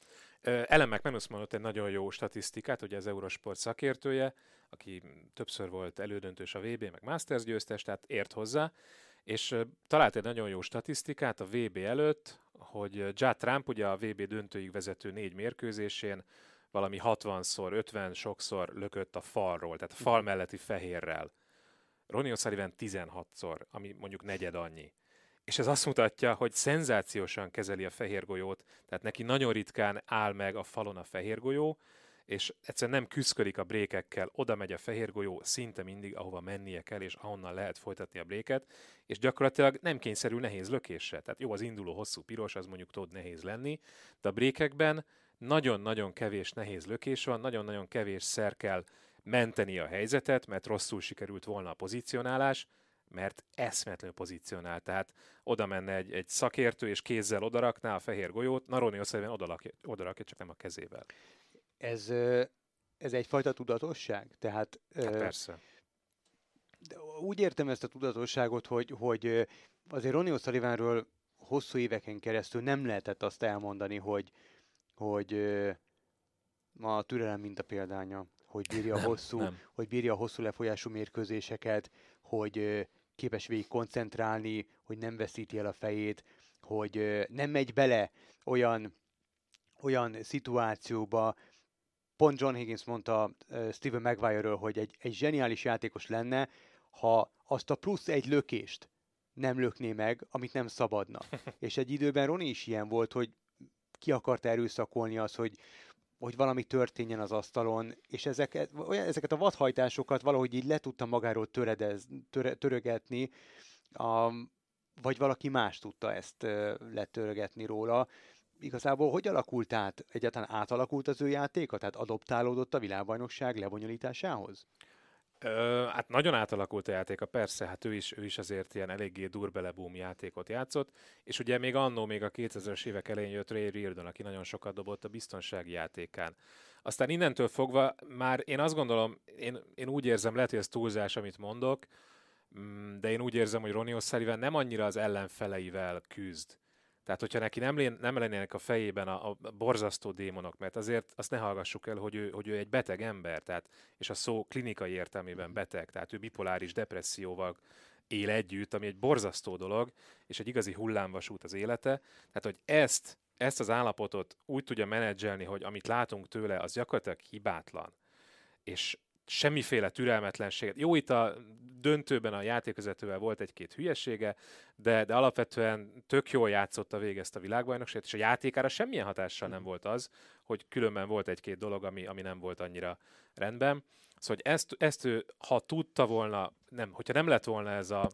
Ellen McManus mondott egy nagyon jó statisztikát, ugye az Eurosport szakértője, aki többször volt elődöntős a VB, meg Masters győztes, tehát ért hozzá, és talált egy nagyon jó statisztikát a VB előtt, hogy Judd Trump ugye a VB döntőig vezető négy mérkőzésén valami 60-szor, 50 sokszor lökött a falról, tehát a fal melletti fehérrel. Ronnie O'Sullivan 16-szor, ami mondjuk negyed annyi. És ez azt mutatja, hogy szenzációsan kezeli a fehér golyót, tehát neki nagyon ritkán áll meg a falon a fehér golyó, és egyszerűen nem küszködik a brékekkel, oda megy a fehér golyó szinte mindig, ahova mennie kell, és ahonnan lehet folytatni a bréket, és gyakorlatilag nem kényszerül nehéz lökésre. Tehát jó, az induló hosszú piros, az mondjuk tud nehéz lenni, de a brékekben nagyon-nagyon kevés nehéz lökés van, nagyon-nagyon kevés szer kell menteni a helyzetet, mert rosszul sikerült volna a pozicionálás, mert eszmetlenül pozícionál. Tehát oda menne egy, egy szakértő, és kézzel odarakná a fehér golyót, Naroni odarakja, odarakja, csak nem a kezével. Ez, ez egyfajta tudatosság? Tehát, hát persze. Úgy értem ezt a tudatosságot, hogy, hogy azért Ronnie O'Sullivanről hosszú éveken keresztül nem lehetett azt elmondani, hogy, hogy ma a türelem mint a példánya, hogy bírja a hosszú, nem, nem. hogy bírja a hosszú lefolyású mérkőzéseket, hogy képes végig koncentrálni, hogy nem veszíti el a fejét, hogy nem megy bele olyan, olyan szituációba, pont John Higgins mondta Steven Maguire-ről, hogy egy, egy zseniális játékos lenne, ha azt a plusz egy lökést nem lökné meg, amit nem szabadna. <laughs> És egy időben Roni is ilyen volt, hogy ki akart erőszakolni az, hogy, hogy valami történjen az asztalon, és ezeket, ezeket a vadhajtásokat valahogy így le tudta magáról töredez, töre, törögetni, a, vagy valaki más tudta ezt letörögetni róla. Igazából hogy alakult át? Egyáltalán átalakult az ő játéka? Tehát adoptálódott a világbajnokság lebonyolításához? Ö, hát nagyon átalakult a játéka, persze, hát ő is, ő is azért ilyen eléggé durbelebúm játékot játszott, és ugye még annó, még a 2000-es évek elején jött Ray Reardon, aki nagyon sokat dobott a biztonsági játékán. Aztán innentől fogva már én azt gondolom, én, én úgy érzem, lehet, hogy ez túlzás, amit mondok, mm, de én úgy érzem, hogy Ronnie O'Sullivan nem annyira az ellenfeleivel küzd, tehát, hogyha neki nem, lén, nem lennének a fejében a, a borzasztó démonok, mert azért azt ne hallgassuk el, hogy ő, hogy ő egy beteg ember, tehát, és a szó klinikai értelmében beteg, tehát ő bipoláris depresszióval él együtt, ami egy borzasztó dolog, és egy igazi hullámvasút az élete. Tehát, hogy ezt, ezt az állapotot úgy tudja menedzselni, hogy amit látunk tőle, az gyakorlatilag hibátlan, és semmiféle türelmetlenséget. Jó, itt a döntőben a játékvezetővel volt egy-két hülyesége, de, de alapvetően tök jól játszotta végezt a világbajnokságot, és a játékára semmilyen hatással nem volt az, hogy különben volt egy-két dolog, ami, ami nem volt annyira rendben. Szóval hogy ezt, ezt ő, ha tudta volna, nem, hogyha nem lett volna ez a,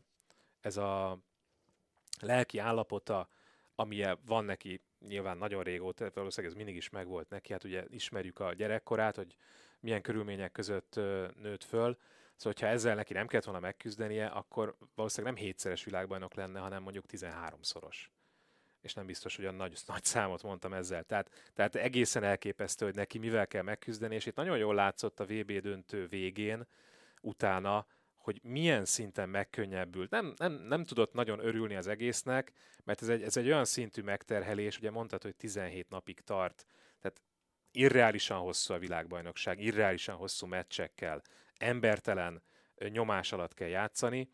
ez a lelki állapota, amilyen van neki nyilván nagyon régóta, valószínűleg ez mindig is megvolt neki, hát ugye ismerjük a gyerekkorát, hogy milyen körülmények között nőtt föl, Szóval, ha ezzel neki nem kellett volna megküzdenie, akkor valószínűleg nem hétszeres világbajnok lenne, hanem mondjuk 13-szoros. És nem biztos, hogy a nagy, <laughs> nagy számot mondtam ezzel. Tehát, tehát egészen elképesztő, hogy neki mivel kell megküzdeni, és itt nagyon jól látszott a VB döntő végén, utána, hogy milyen szinten megkönnyebbült. Nem, nem, nem tudott nagyon örülni az egésznek, mert ez egy, ez egy olyan szintű megterhelés, ugye mondtad, hogy 17 napig tart, tehát irreálisan hosszú a világbajnokság, irreálisan hosszú meccsekkel, embertelen nyomás alatt kell játszani,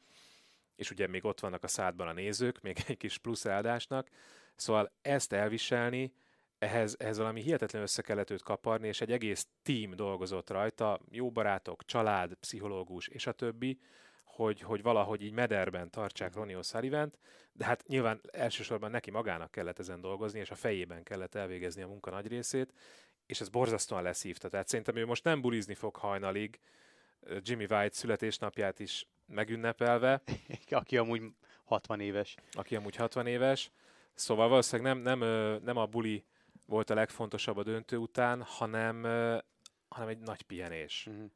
és ugye még ott vannak a szádban a nézők, még egy kis plusz áldásnak, szóval ezt elviselni, ehhez, ehhez valami hihetetlen össze kellett kaparni, és egy egész team dolgozott rajta, jó barátok, család, pszichológus és a többi, hogy, hogy valahogy így mederben tartsák Ronnie osullivan de hát nyilván elsősorban neki magának kellett ezen dolgozni, és a fejében kellett elvégezni a munka nagy részét, és ez borzasztóan leszívta. Tehát szerintem ő most nem bulizni fog hajnalig, Jimmy White születésnapját is megünnepelve. <laughs> Aki amúgy 60 éves. Aki amúgy 60 éves. Szóval valószínűleg nem, nem, nem a buli volt a legfontosabb a döntő után, hanem, hanem egy nagy pihenés. Uh-huh.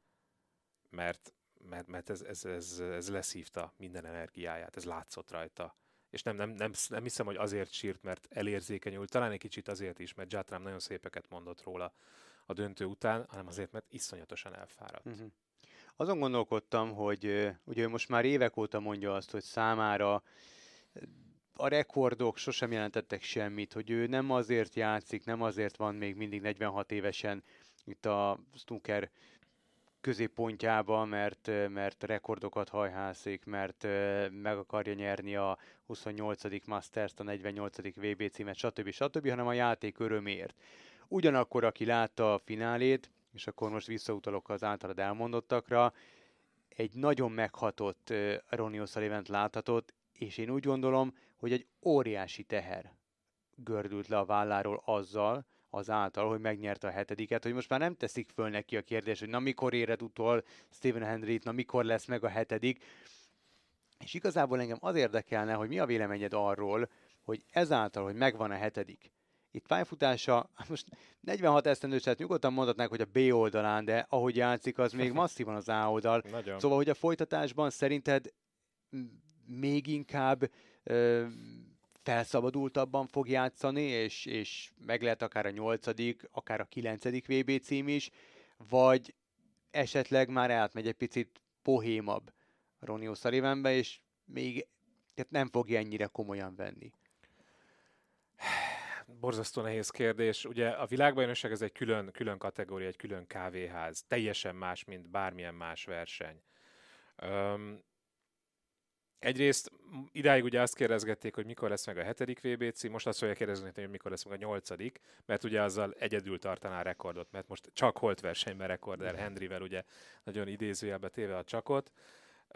Mert, mert, mert ez, ez, ez, ez leszívta minden energiáját, ez látszott rajta. És nem, nem, nem, nem hiszem, hogy azért sírt, mert elérzékenyült, talán egy kicsit azért is, mert Jatram nagyon szépeket mondott róla a döntő után, hanem azért, mert iszonyatosan elfáradt. Uh-huh. Azon gondolkodtam, hogy ugye most már évek óta mondja azt, hogy számára a rekordok sosem jelentettek semmit, hogy ő nem azért játszik, nem azért van még mindig 46 évesen itt a snooker középpontjában, mert, mert rekordokat hajhászik, mert meg akarja nyerni a 28. Masters-t, a 48. VB címet, stb. stb., hanem a játék örömért. Ugyanakkor, aki látta a finálét, és akkor most visszautalok az általad elmondottakra, egy nagyon meghatott Ronnie O'Sullivan láthatott, és én úgy gondolom, hogy egy óriási teher gördült le a válláról azzal, azáltal, hogy megnyerte a hetediket, hogy most már nem teszik föl neki a kérdést, hogy na mikor éred utol Stephen Hendryt, na mikor lesz meg a hetedik. És igazából engem az érdekelne, hogy mi a véleményed arról, hogy ezáltal, hogy megvan a hetedik, itt pályafutása, most 46 esztendős, tehát nyugodtan mondhatnánk, hogy a B oldalán, de ahogy játszik, az még <laughs> masszívan az A oldal. Nagyon. Szóval, hogy a folytatásban szerinted még inkább ö, felszabadultabban fog játszani, és, és meg lehet akár a nyolcadik, akár a kilencedik VB cím is, vagy esetleg már átmegy egy picit pohémabb Ronnie O'Sullivanbe, és még tehát nem fogja ennyire komolyan venni borzasztó nehéz kérdés. Ugye a világbajnokság ez egy külön, külön kategória, egy külön kávéház. Teljesen más, mint bármilyen más verseny. Um, egyrészt idáig ugye azt kérdezgették, hogy mikor lesz meg a hetedik VBC, most azt fogja kérdezni, hogy mikor lesz meg a nyolcadik, mert ugye azzal egyedül tartaná a rekordot, mert most csak holt versenyben rekorder Hendryvel ugye nagyon idézőjelbe téve a csakot.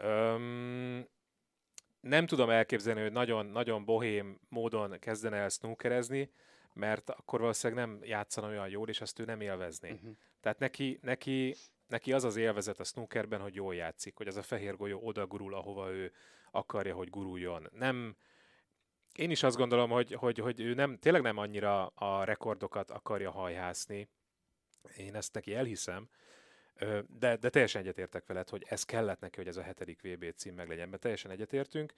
Um, nem tudom elképzelni, hogy nagyon, nagyon bohém módon kezdene el snookerezni, mert akkor valószínűleg nem játszana olyan jól, és azt ő nem élvezni. Uh-huh. Tehát neki, neki, neki az az élvezet a snookerben, hogy jól játszik, hogy az a fehér golyó oda gurul, ahova ő akarja, hogy guruljon. Nem, én is azt gondolom, hogy, hogy, hogy ő nem, tényleg nem annyira a rekordokat akarja hajhászni. Én ezt neki elhiszem, de, de teljesen egyetértek veled, hogy ez kellett neki, hogy ez a hetedik VB cím meglegyen, mert teljesen egyetértünk.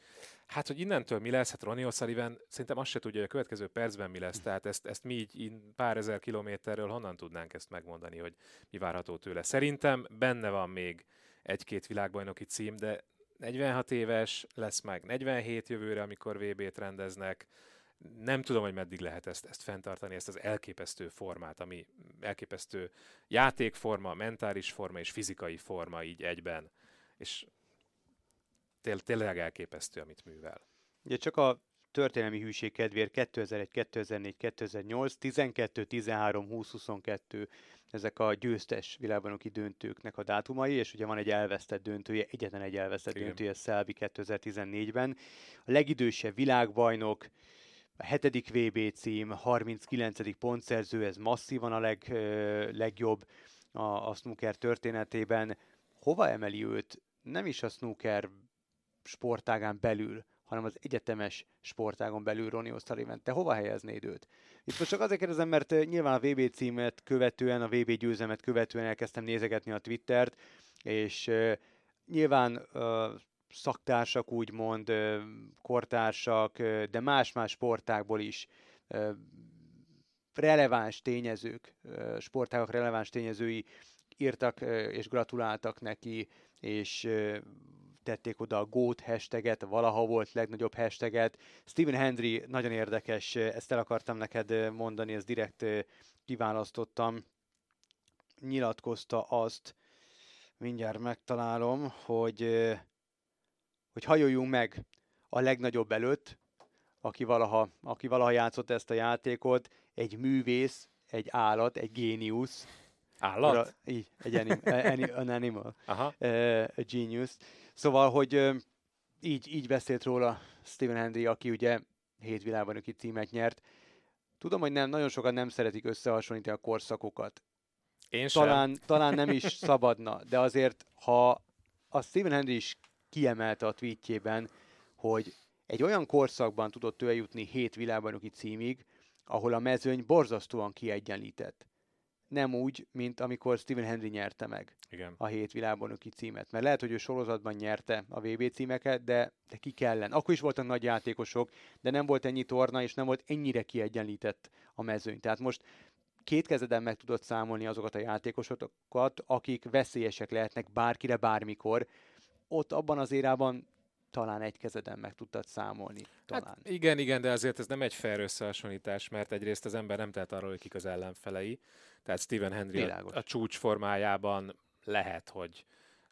Hát, hogy innentől mi lesz, hát Ronnie O'Sullivan szerintem azt se tudja, hogy a következő percben mi lesz, tehát ezt, ezt mi így, pár ezer kilométerről honnan tudnánk ezt megmondani, hogy mi várható tőle. Szerintem benne van még egy-két világbajnoki cím, de 46 éves lesz meg, 47 jövőre, amikor VB-t rendeznek, nem tudom, hogy meddig lehet ezt, ezt fenntartani, ezt az elképesztő formát, ami elképesztő játékforma, mentális forma és fizikai forma így egyben. És tényleg elképesztő, amit művel. Ugye csak a történelmi hűség kedvéért 2001, 2004, 2008, 12, 13, 20, 22 ezek a győztes világbajnoki döntőknek a dátumai, és ugye van egy elvesztett döntője, egyetlen egy elvesztett Igen. döntője Szelbi 2014-ben. A legidősebb világbajnok, a hetedik VB cím, 39. pontszerző, ez masszívan a leg, legjobb a, a snooker történetében. Hova emeli őt? Nem is a snooker sportágán belül, hanem az egyetemes sportágon belül Ronnie O'Sullivan. Te hova helyeznéd őt? Itt most csak azért kérdezem, mert nyilván a VB címet követően, a VB győzelmet követően elkezdtem nézegetni a Twittert, és uh, nyilván uh, szaktársak, úgymond, kortársak, de más-más sportákból is releváns tényezők, sportágok releváns tényezői írtak és gratuláltak neki, és tették oda a GOAT hashtaget, valaha volt legnagyobb hashtaget. Stephen Hendry nagyon érdekes, ezt el akartam neked mondani, ezt direkt kiválasztottam. Nyilatkozta azt, mindjárt megtalálom, hogy, hogy hajoljunk meg a legnagyobb előtt, aki valaha, aki valaha játszott ezt a játékot, egy művész, egy állat, egy géniusz. Állat? Ra- Így, egy anim, <laughs> any, an animal, Aha. uh, a genius. Szóval, hogy így, így beszélt róla Stephen Hendry, aki ugye hét világbajnoki címet nyert. Tudom, hogy nem, nagyon sokan nem szeretik összehasonlítani a korszakokat. Én sem. Talán, talán nem is <laughs> szabadna, de azért, ha a Stephen Hendry is kiemelte a tweetjében, hogy egy olyan korszakban tudott ő eljutni hét világbajnoki címig, ahol a mezőny borzasztóan kiegyenlített. Nem úgy, mint amikor Stephen Hendry nyerte meg Igen. a hét világbajnoki címet. Mert lehet, hogy ő sorozatban nyerte a VB címeket, de, de ki kellen. Akkor is voltak nagy játékosok, de nem volt ennyi torna, és nem volt ennyire kiegyenlített a mezőny. Tehát most két kezeden meg tudod számolni azokat a játékosokat, akik veszélyesek lehetnek bárkire, bármikor. Ott abban az érában talán egy kezeden meg tudtad számolni. Talán. Hát igen, igen, de azért ez nem egy fair összehasonlítás, mert egyrészt az ember nem tehet arról, hogy kik az ellenfelei. Tehát Stephen Hendry a, Világos. a csúcs formájában lehet, hogy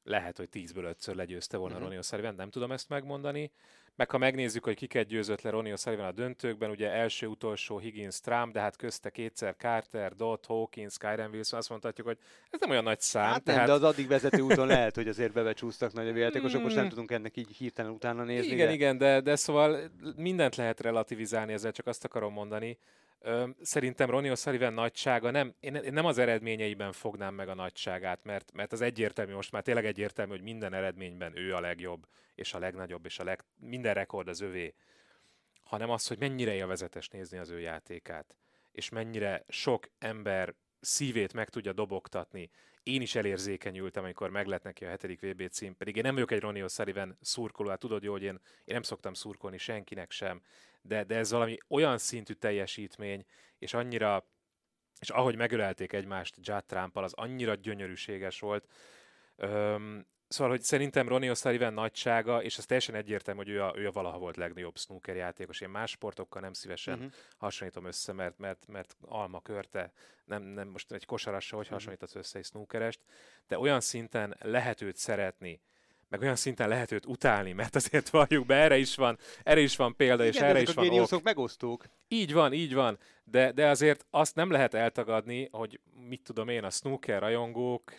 lehet, hogy 10-ből 5-ször legyőzte volna uh-huh. Ronnie O'Sullivan, nem tudom ezt megmondani. Meg ha megnézzük, hogy kiket győzött le Ronnie O'Sullivan a döntőkben, ugye első, utolsó Higgins, Trump, de hát közte kétszer Carter, Dot, Hawkins, Kyren Wilson, azt mondhatjuk, hogy ez nem olyan nagy szám. Hát nem, tehát... de az addig vezető úton lehet, hogy azért bebecsúsztak nagyobb játékosok, most nem Mm. tudunk ennek így hirtelen utána nézni. Igen, de... igen, de, de szóval mindent lehet relativizálni ezzel, csak azt akarom mondani. Szerintem Ronnie O'Sullivan nagysága nem, én nem az eredményeiben fognám meg a nagyságát, mert, mert az egyértelmű, most már tényleg egyértelmű, hogy minden eredményben ő a legjobb, és a legnagyobb, és a leg, minden rekord az övé, hanem az, hogy mennyire élvezetes nézni az ő játékát, és mennyire sok ember szívét meg tudja dobogtatni. Én is elérzékenyültem, amikor meglett neki a hetedik VB cím, pedig én nem vagyok egy Ronnie O'Sullivan szurkoló, hát tudod jó, hogy én, én nem szoktam szurkolni senkinek sem, de, de ez valami olyan szintű teljesítmény, és annyira, és ahogy megölelték egymást Judd trump az annyira gyönyörűséges volt. Öm, szóval, hogy szerintem Ronnie O'Sullivan nagysága, és az teljesen egyértelmű, hogy ő a, ő a valaha volt legnagyobb snooker játékos. Én más sportokkal nem szívesen uh-huh. hasonlítom össze, mert, mert, mert alma körte, nem, nem most egy kosarassa, hogy Mhm. hasonlítasz össze egy snookerest, de olyan szinten lehet őt szeretni, meg olyan szinten lehet őt utálni, mert azért <laughs> valljuk be, erre is van, erre is van példa, és Igen, de erre is a van ok. megosztók. Így van, így van, de, de azért azt nem lehet eltagadni, hogy mit tudom én, a snooker rajongók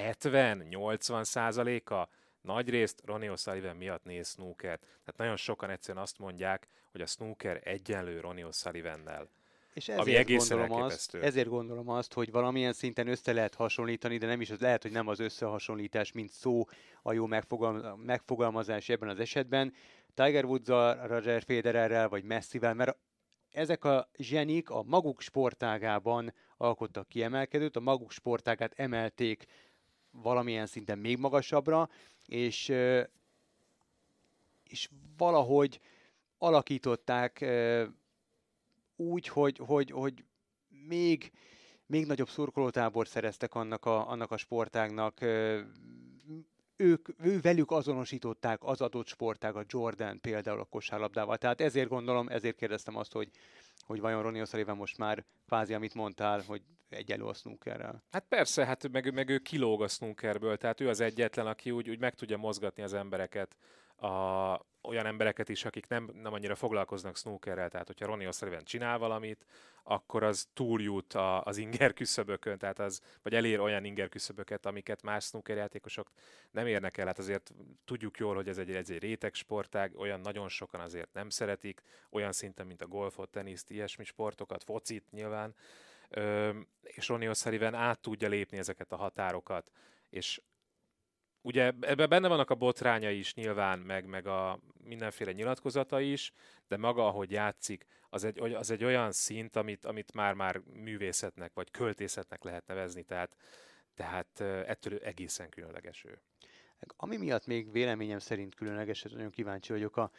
70-80 százaléka nagy részt Ronnie O'Sullivan miatt néz snookert. Tehát nagyon sokan egyszerűen azt mondják, hogy a snooker egyenlő Ronnie O'Sullivannel. És Ami ezért egészen gondolom, azt, ezért gondolom azt, hogy valamilyen szinten össze lehet hasonlítani, de nem is, az lehet, hogy nem az összehasonlítás, mint szó a jó megfogal, megfogalmazás ebben az esetben. Tiger woods Roger Federerrel, vagy Messivel, mert ezek a zsenik a maguk sportágában alkottak kiemelkedőt, a maguk sportágát emelték valamilyen szinten még magasabbra, és, és valahogy alakították úgy, hogy, hogy, hogy még, még nagyobb szurkolótábor szereztek annak a, annak a sportágnak. Ők, ő velük azonosították az adott sportágat, Jordan például a kosárlabdával. Tehát ezért gondolom, ezért kérdeztem azt, hogy, hogy vajon Ronnie O'Sullivan most már kvázi, amit mondtál, hogy egyelő a snookerrel. Hát persze, hát meg, meg ő kilóg a snookerből, tehát ő az egyetlen, aki úgy, úgy meg tudja mozgatni az embereket, a, olyan embereket is, akik nem, nem annyira foglalkoznak snookerrel, tehát hogyha Ronnie O'Sullivan csinál valamit, akkor az túljut a, az inger küszöbökön, tehát az, vagy elér olyan inger küszöböket, amiket más snooker játékosok nem érnek el. Hát azért tudjuk jól, hogy ez egy, ez egy réteg sportág, olyan nagyon sokan azért nem szeretik, olyan szinten, mint a golfot, teniszt, ilyesmi sportokat, focit nyilván, Ö, és Ronnie O'Sullivan át tudja lépni ezeket a határokat, és ugye ebben benne vannak a botrányai is nyilván, meg, meg a mindenféle nyilatkozata is, de maga, ahogy játszik, az egy, az egy olyan szint, amit, amit már-már művészetnek vagy költészetnek lehet nevezni, tehát, tehát ettől egészen különleges ő. Ami miatt még véleményem szerint különleges, és nagyon kíváncsi vagyok a,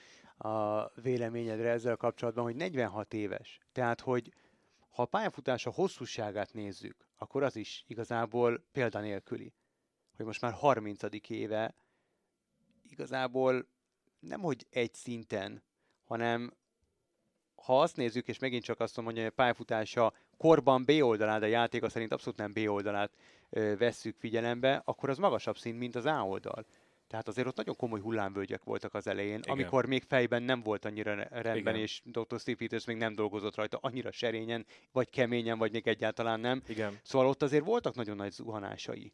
a véleményedre ezzel kapcsolatban, hogy 46 éves. Tehát, hogy ha a pályafutása hosszúságát nézzük, akkor az is igazából példanélküli. Hogy most már 30. éve igazából nem hogy egy szinten, hanem ha azt nézzük, és megint csak azt mondja, hogy a pályafutása korban B oldalát, a játéka szerint abszolút nem B oldalát ö, vesszük figyelembe, akkor az magasabb szint, mint az A oldal. Tehát azért ott nagyon komoly hullámvölgyek voltak az elején, Igen. amikor még fejben nem volt annyira rendben, Igen. és Dr. Steve Peters még nem dolgozott rajta annyira serényen, vagy keményen, vagy még egyáltalán nem. Igen. Szóval ott azért voltak nagyon nagy zuhanásai.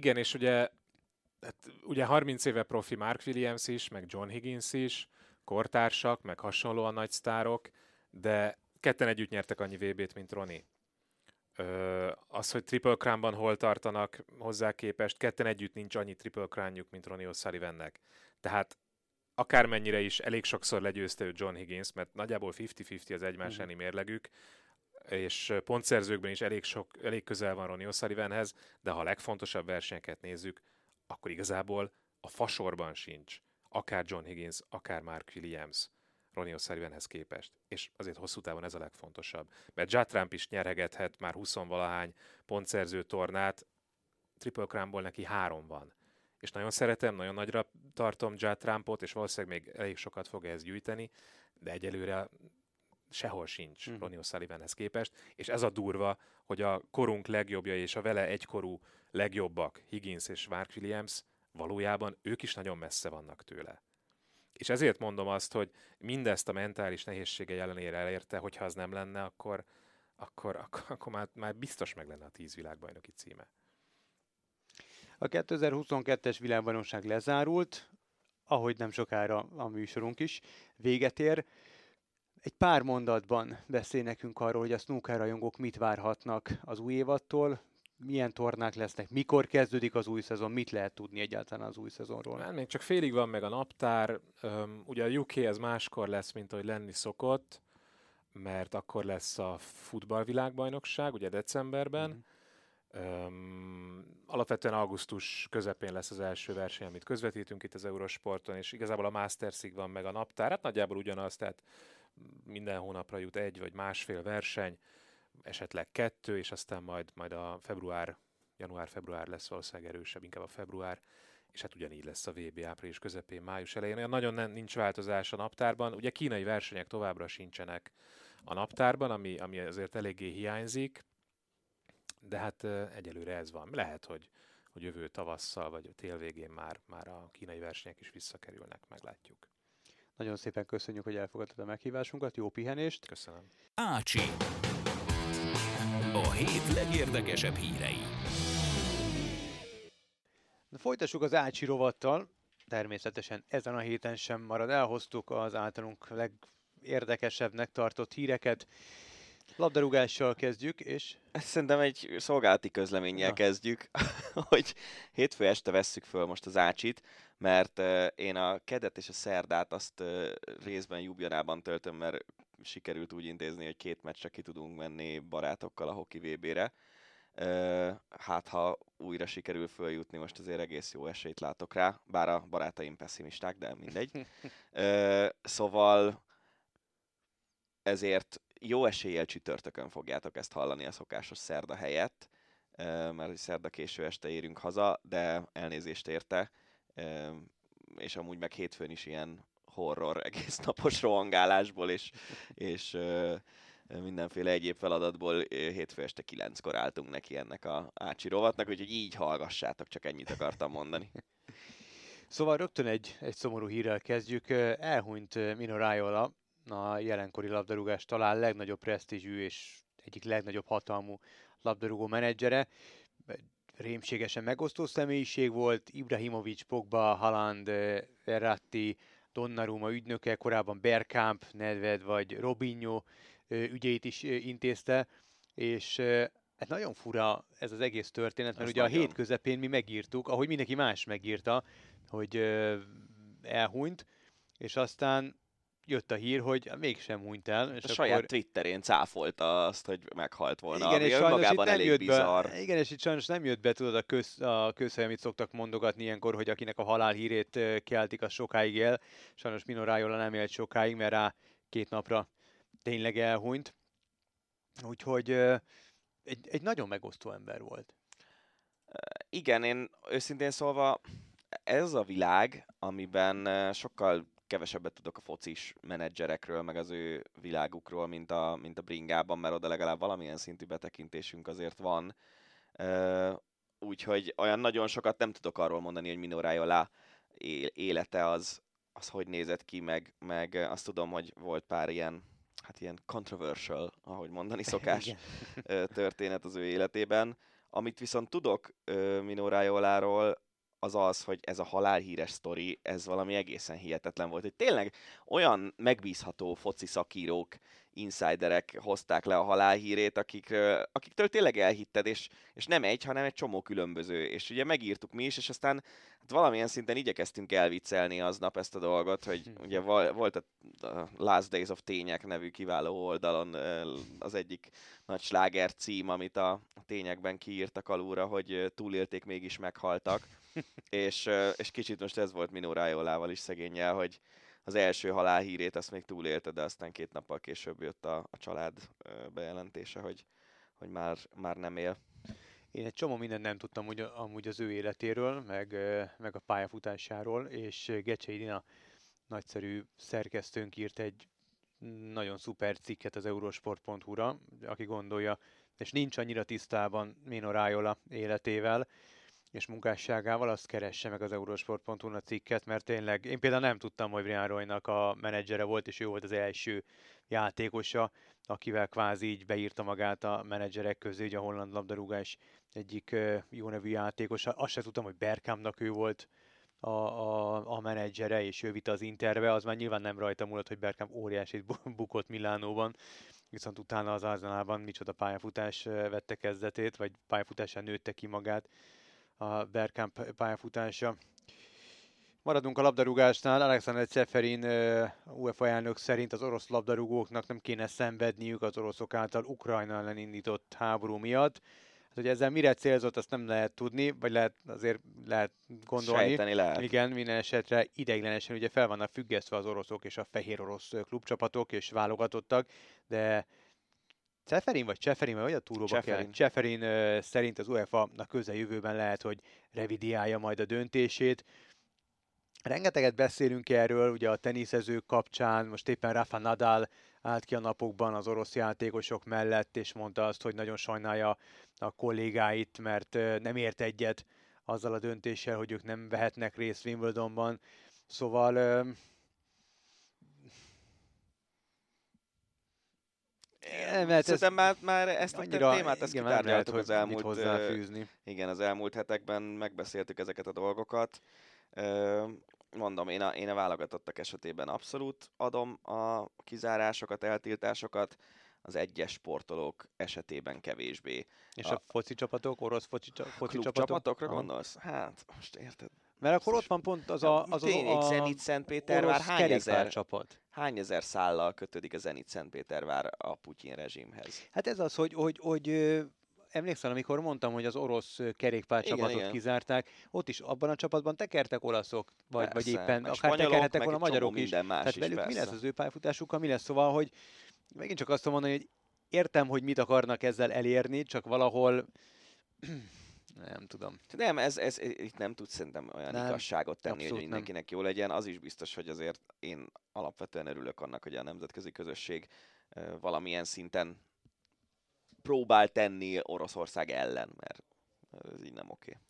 Igen, és ugye, hát ugye 30 éve profi Mark Williams is, meg John Higgins is, kortársak, meg hasonlóan nagy sztárok, de ketten együtt nyertek annyi VB-t, mint Roni. Ö, az, hogy Triple Crown-ban hol tartanak hozzá képest, ketten együtt nincs annyi Triple Crown-juk, mint Ronnie O'Sullivannek. Tehát akármennyire is elég sokszor legyőzte ő John Higgins, mert nagyjából 50-50 az egymás elleni mm. mérlegük, és pontszerzőkben is elég, sok, elég közel van Ronnie O'Sullivanhez, de ha a legfontosabb versenyeket nézzük, akkor igazából a fasorban sincs akár John Higgins, akár Mark Williams Ronnie O'Sullivanhez képest. És azért hosszú távon ez a legfontosabb. Mert Judd Trump is nyeregethet már 20-valahány pontszerző tornát, Triple Crownból neki három van. És nagyon szeretem, nagyon nagyra tartom Judd Trumpot, és valószínűleg még elég sokat fog ez gyűjteni, de egyelőre sehol sincs uh-huh. Ronnie O'Sullivanhez képest, és ez a durva, hogy a korunk legjobbja és a vele egykorú legjobbak, Higgins és Mark Williams, valójában ők is nagyon messze vannak tőle. És ezért mondom azt, hogy mindezt a mentális nehézsége ellenére elérte, hogyha az nem lenne, akkor, akkor, <laughs> akkor, akkor már, már biztos meg lenne a tíz világbajnoki címe. A 2022-es világbajnokság lezárult, ahogy nem sokára a műsorunk is véget ér. Egy pár mondatban beszél nekünk arról, hogy a snooker rajongók mit várhatnak az új évattól, milyen tornák lesznek, mikor kezdődik az új szezon, mit lehet tudni egyáltalán az új szezonról? Hát még csak félig van meg a naptár, um, ugye a UK ez máskor lesz, mint ahogy lenni szokott, mert akkor lesz a futballvilágbajnokság, ugye decemberben. Mm. Um, alapvetően augusztus közepén lesz az első verseny, amit közvetítünk itt az Eurosporton, és igazából a Mastersig van meg a naptár, hát nagyjából ugyanaz, tehát minden hónapra jut egy vagy másfél verseny esetleg kettő, és aztán majd, majd a február, január-február lesz valószínűleg erősebb, inkább a február, és hát ugyanígy lesz a VB április közepén, május elején. Olyan nagyon nem, nincs változás a naptárban. Ugye kínai versenyek továbbra sincsenek a naptárban, ami, ami azért eléggé hiányzik, de hát egyelőre ez van. Lehet, hogy, hogy jövő tavasszal vagy tél végén már, már a kínai versenyek is visszakerülnek, meglátjuk. Nagyon szépen köszönjük, hogy elfogadtad a meghívásunkat, jó pihenést! Köszönöm. Ácsi. A hét legérdekesebb hírei. De folytassuk az Ácsi rovattal. Természetesen ezen a héten sem marad. Elhoztuk az általunk legérdekesebbnek tartott híreket. Labdarúgással kezdjük, és... Ezt szerintem egy szolgálati közleménnyel Na. kezdjük, <laughs> hogy hétfő este vesszük föl most az ácsit, mert uh, én a kedet és a szerdát azt uh, részben Jubjanában töltöm, mert sikerült úgy intézni, hogy két meccsre ki tudunk menni barátokkal a hoki VB-re. Uh, hát ha újra sikerül följutni, most azért egész jó esélyt látok rá, bár a barátaim pessimisták, de mindegy. <laughs> Uh, szóval ezért jó eséllyel csütörtökön fogjátok ezt hallani a szokásos szerda helyett, mert szerda késő este érünk haza, de elnézést érte, és amúgy meg hétfőn is ilyen horror <laughs> egész napos rohangálásból, és, és mindenféle egyéb feladatból hétfő este kilenckor álltunk neki ennek a Ácsi rovatnak, úgyhogy így hallgassátok, csak ennyit akartam mondani. Szóval rögtön egy, egy szomorú hírrel kezdjük. Elhunyt Mino Raiola, a jelenkori labdarúgás talán legnagyobb presztízsű és egyik legnagyobb hatalmú labdarúgó menedzsere. Rémségesen megosztó személyiség volt, Ibrahimovic, Pogba, Haaland, Verratti, Donnarumma ügynöke, korábban Bergkamp, Nedved vagy Robinho ügyeit is intézte, és hát nagyon fura ez az egész történet, mert ez ugye nagyon. a hét közepén mi megírtuk, ahogy mindenki más megírta, hogy elhunyt, és aztán jött a hír, hogy mégsem hunyt el. És a akkor... saját Twitterén cáfolta azt, hogy meghalt volna, igen, és önmagában nem elég jött bizarr. Be, igen, és itt sajnos nem jött be, tudod, a, köz, a közhely, amit szoktak mondogatni ilyenkor, hogy akinek a halál hírét keltik, az sokáig él. Sajnos Mino Raiola nem élt sokáig, mert rá két napra tényleg elhunyt. Úgyhogy egy, egy nagyon megosztó ember volt. Igen, én őszintén szólva ez a világ, amiben sokkal kevesebbet tudok a focis menedzserekről, meg az ő világukról, mint a, mint a bringában, mert oda legalább valamilyen szintű betekintésünk azért van. Úgyhogy olyan nagyon sokat nem tudok arról mondani, hogy Mino Raiola élete az, az hogy nézett ki, meg, meg azt tudom, hogy volt pár ilyen, hát ilyen controversial, ahogy mondani <laughs> szokás történet az ő életében. Amit viszont tudok Mino Raioláról, az az, hogy ez a halálhíres sztori, ez valami egészen hihetetlen volt. Hogy tényleg olyan megbízható foci szakírók, insiderek hozták le a halálhírét, akik, akiktől tényleg elhitted, és, és nem egy, hanem egy csomó különböző. És ugye megírtuk mi is, és aztán hát valamilyen szinten igyekeztünk elviccelni aznap ezt a dolgot, hogy hm. ugye volt a Last Days of Tények nevű kiváló oldalon az egyik nagy sláger cím, amit a tényekben kiírtak alulra, hogy túlélték, mégis meghaltak és, és kicsit most ez volt Minó Rájolával is szegényel, hogy az első halálhírét azt még túlélte, de aztán két nappal később jött a, a család bejelentése, hogy, hogy már, már nem él. Én egy csomó mindent nem tudtam úgy, amúgy az ő életéről, meg, meg a pályafutásáról, és Gecsei Dina nagyszerű szerkesztőnk írt egy nagyon szuper cikket az eurosport.hu-ra, aki gondolja, és nincs annyira tisztában Mino Rájola életével, és munkásságával, azt keresse meg az eurosport.hu a cikket, mert tényleg én például nem tudtam, hogy Brian Roynak a menedzsere volt, és ő volt az első játékosa, akivel kvázi így beírta magát a menedzserek közé, ugye a holland labdarúgás egyik jó nevű játékosa. Azt sem tudtam, hogy Berkámnak ő volt a, a, a menedzsere, és ő vitte az Interbe, az már nyilván nem rajta múlott, hogy Berkám óriásit bukott Milánóban, viszont utána az Arzenálban micsoda pályafutás vette kezdetét, vagy pályafutásán nőtte ki magát a Bergkamp pályafutása. Maradunk a labdarúgásnál. Alexander Ceferin UEFA elnök szerint az orosz labdarúgóknak nem kéne szenvedniük az oroszok által Ukrajna ellen indított háború miatt. Hát, hogy ezzel mire célzott, azt nem lehet tudni, vagy lehet azért lehet gondolni. Sejteni lehet. Igen, minden esetre ideiglenesen ugye fel vannak függesztve az oroszok és a fehér orosz klubcsapatok és válogatottak, de Ceferin vagy Cseferin, vagy a túróba Cseferin. kell? Cseferin uh, szerint az UEFA a közeljövőben lehet, hogy revidiálja majd a döntését. Rengeteget beszélünk erről, ugye a teniszezők kapcsán, most éppen Rafa Nadal állt ki a napokban az orosz játékosok mellett, és mondta azt, hogy nagyon sajnálja a kollégáit, mert nem ért egyet azzal a döntéssel, hogy ők nem vehetnek részt Wimbledonban. Szóval mert Szerintem már, már ezt annyira, a témát, ezt igen, kitárgyaltuk az elmúlt, hozzáfűzni. igen, az elmúlt hetekben megbeszéltük ezeket a dolgokat. Mondom, én a, én a válogatottak esetében abszolút adom a kizárásokat, eltiltásokat, az egyes sportolók esetében kevésbé. És a, a foci csapatok, orosz foci, foci csapatok? csapatokra gondolsz? Hát, most érted. Mert akkor ott van pont az a... Az Tényleg, a, Zenit Szentpétervár hány ezer, csapat. hány ezer szállal kötődik a Zenit Szentpétervár a Putyin rezsimhez? Hát ez az, hogy, hogy, hogy emlékszel, amikor mondtam, hogy az orosz kerékpárcsapatot igen, kizárták, ott is abban a csapatban tekertek olaszok, vagy, vagy éppen akár tekerhettek volna magyarok is. Más Tehát velük persze. mi lesz az ő pályafutásukkal, mi lesz szóval, hogy megint csak azt mondani, hogy értem, hogy mit akarnak ezzel elérni, csak valahol nem tudom. Nem, ez, ez, itt nem tudsz szerintem olyan nem, igazságot tenni, hogy mindenkinek nem. jó legyen. Az is biztos, hogy azért én alapvetően örülök annak, hogy a nemzetközi közösség valamilyen szinten próbál tenni Oroszország ellen, mert ez így nem oké. Okay.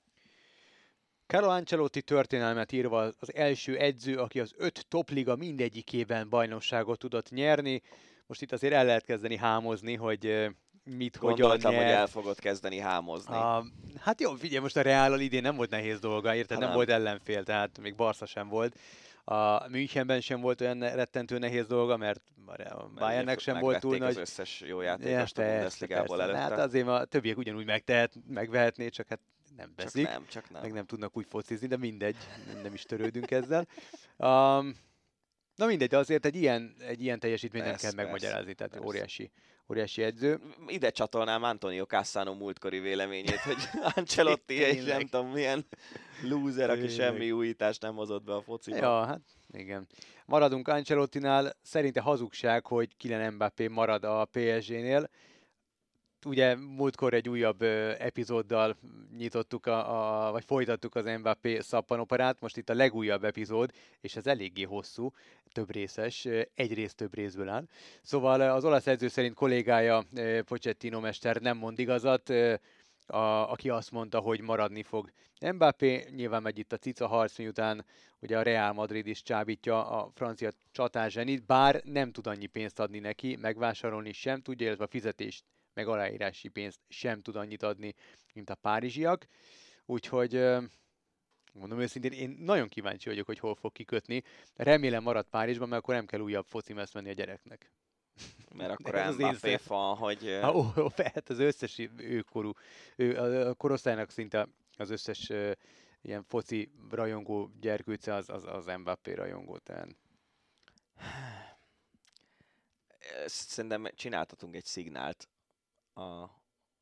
Carlo Ancelotti történelmet írva az első edző, aki az öt topliga mindegyikében bajnokságot tudott nyerni. Most itt azért el lehet kezdeni hámozni, hogy mit, Gondoltam, hogyan hogy el fogod kezdeni hámozni. A, hát jó, figyelj, most a Real idén nem volt nehéz dolga, érted? Nem, nem volt ellenfél, tehát még Barca sem volt. A Münchenben sem volt olyan rettentő nehéz dolga, mert a Bayernnek sem volt túl nagy... az összes jó játékost ja, a Bundesligából előtte. Hát azért a többiek ugyanúgy megtehet, megvehetné, csak hát nem veszik. Csak nem, csak nem. Meg nem tudnak úgy focizni, de mindegy, nem is törődünk ezzel. Um, na mindegy, de azért egy ilyen, egy ilyen teljesítményt nem kell megmagyarázni, tehát persze. óriási óriási edző. Ide csatolnám Antonio Cassano múltkori véleményét, hogy <laughs> <laughs> Ancelotti egy nem tudom milyen loser, aki semmi újítást nem hozott be a fociba. Ja, hát igen. Maradunk Ancelottinál. Szerinte hazugság, hogy Kylian Mbappé marad a PSG-nél. Ugye múltkor egy újabb epizóddal nyitottuk, a, a, vagy folytattuk az Mbappé szappanoperát, most itt a legújabb epizód, és ez eléggé hosszú, több részes, egy rész több részből áll. Szóval az olasz edző szerint kollégája Pochettino mester nem mond igazat, a, aki azt mondta, hogy maradni fog. Mbappé nyilván megy itt a cica harc, miután ugye a Real Madrid is csábítja a francia csatázsenit, bár nem tud annyi pénzt adni neki, megvásárolni sem tudja, illetve a fizetést meg aláírási pénzt sem tud annyit adni, mint a párizsiak. Úgyhogy mondom őszintén, én nagyon kíváncsi vagyok, hogy hol fog kikötni. Remélem marad Párizsban, mert akkor nem kell újabb foci menni a gyereknek. Mert akkor <laughs> Mbappé van, hogy... Ha, ó, ó, hát az összes őkorú, ő, a korosztálynak szinte az összes uh, ilyen foci rajongó gyerkőce az, az, az Mbappé rajongó. Tehát. Szerintem csináltatunk egy szignált a,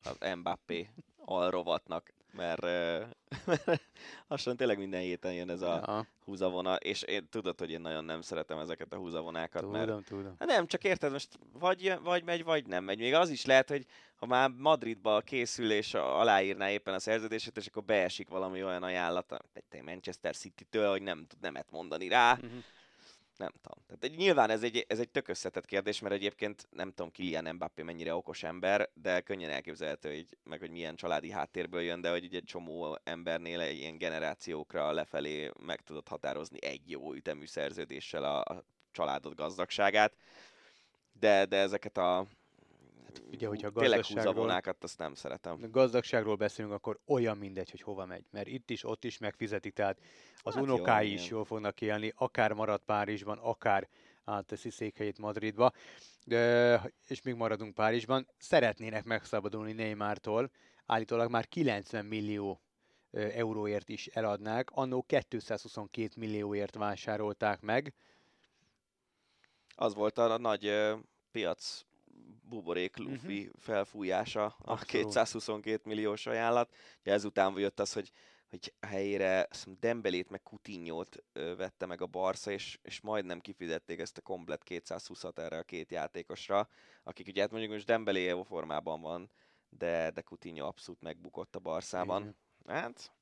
az Mbappé alrovatnak, mert, <laughs> mert lassan tényleg minden héten jön ez a ja. húzavona, és én tudod, hogy én nagyon nem szeretem ezeket a húzavonákat, tudom, mert tudom. Hát nem, csak érted, most vagy, vagy megy, vagy nem megy. Még az is lehet, hogy ha már Madridba készül és aláírná éppen a szerződését, és akkor beesik valami olyan ajánlat, egy Manchester City-től, hogy nem tud nemet mondani rá, uh-huh nem tudom. Tehát nyilván ez egy, ez egy tök összetett kérdés, mert egyébként nem tudom Kylian Mbappé mennyire okos ember, de könnyen elképzelhető, hogy, meg hogy milyen családi háttérből jön, de hogy egy csomó embernél egy ilyen generációkra lefelé meg tudod határozni egy jó ütemű szerződéssel a, a családod gazdagságát. De, de ezeket a Hát ugye, hogyha gazdaságról, azt nem szeretem. gazdagságról beszélünk, akkor olyan mindegy, hogy hova megy. Mert itt is, ott is megfizetik, tehát az hát unokái jó, is jól fognak élni, akár marad Párizsban, akár átteszi székhelyét Madridba, de, és még maradunk Párizsban. Szeretnének megszabadulni Neymartól, állítólag már 90 millió euróért is eladnák, annó 222 millióért vásárolták meg. Az volt a nagy piac buborék Luffy uh-huh. felfújása, a Abszolút. 222 milliós ajánlat. Ugye ezután jött az, hogy hogy helyére Dembelét meg Coutinho-t vette meg a Barca, és, és majdnem kifizették ezt a komplet 220-at erre a két játékosra, akik ugye hát mondjuk most Dembélé jó formában van, de, de Coutinho abszolút megbukott a Barszában. Igen. Hát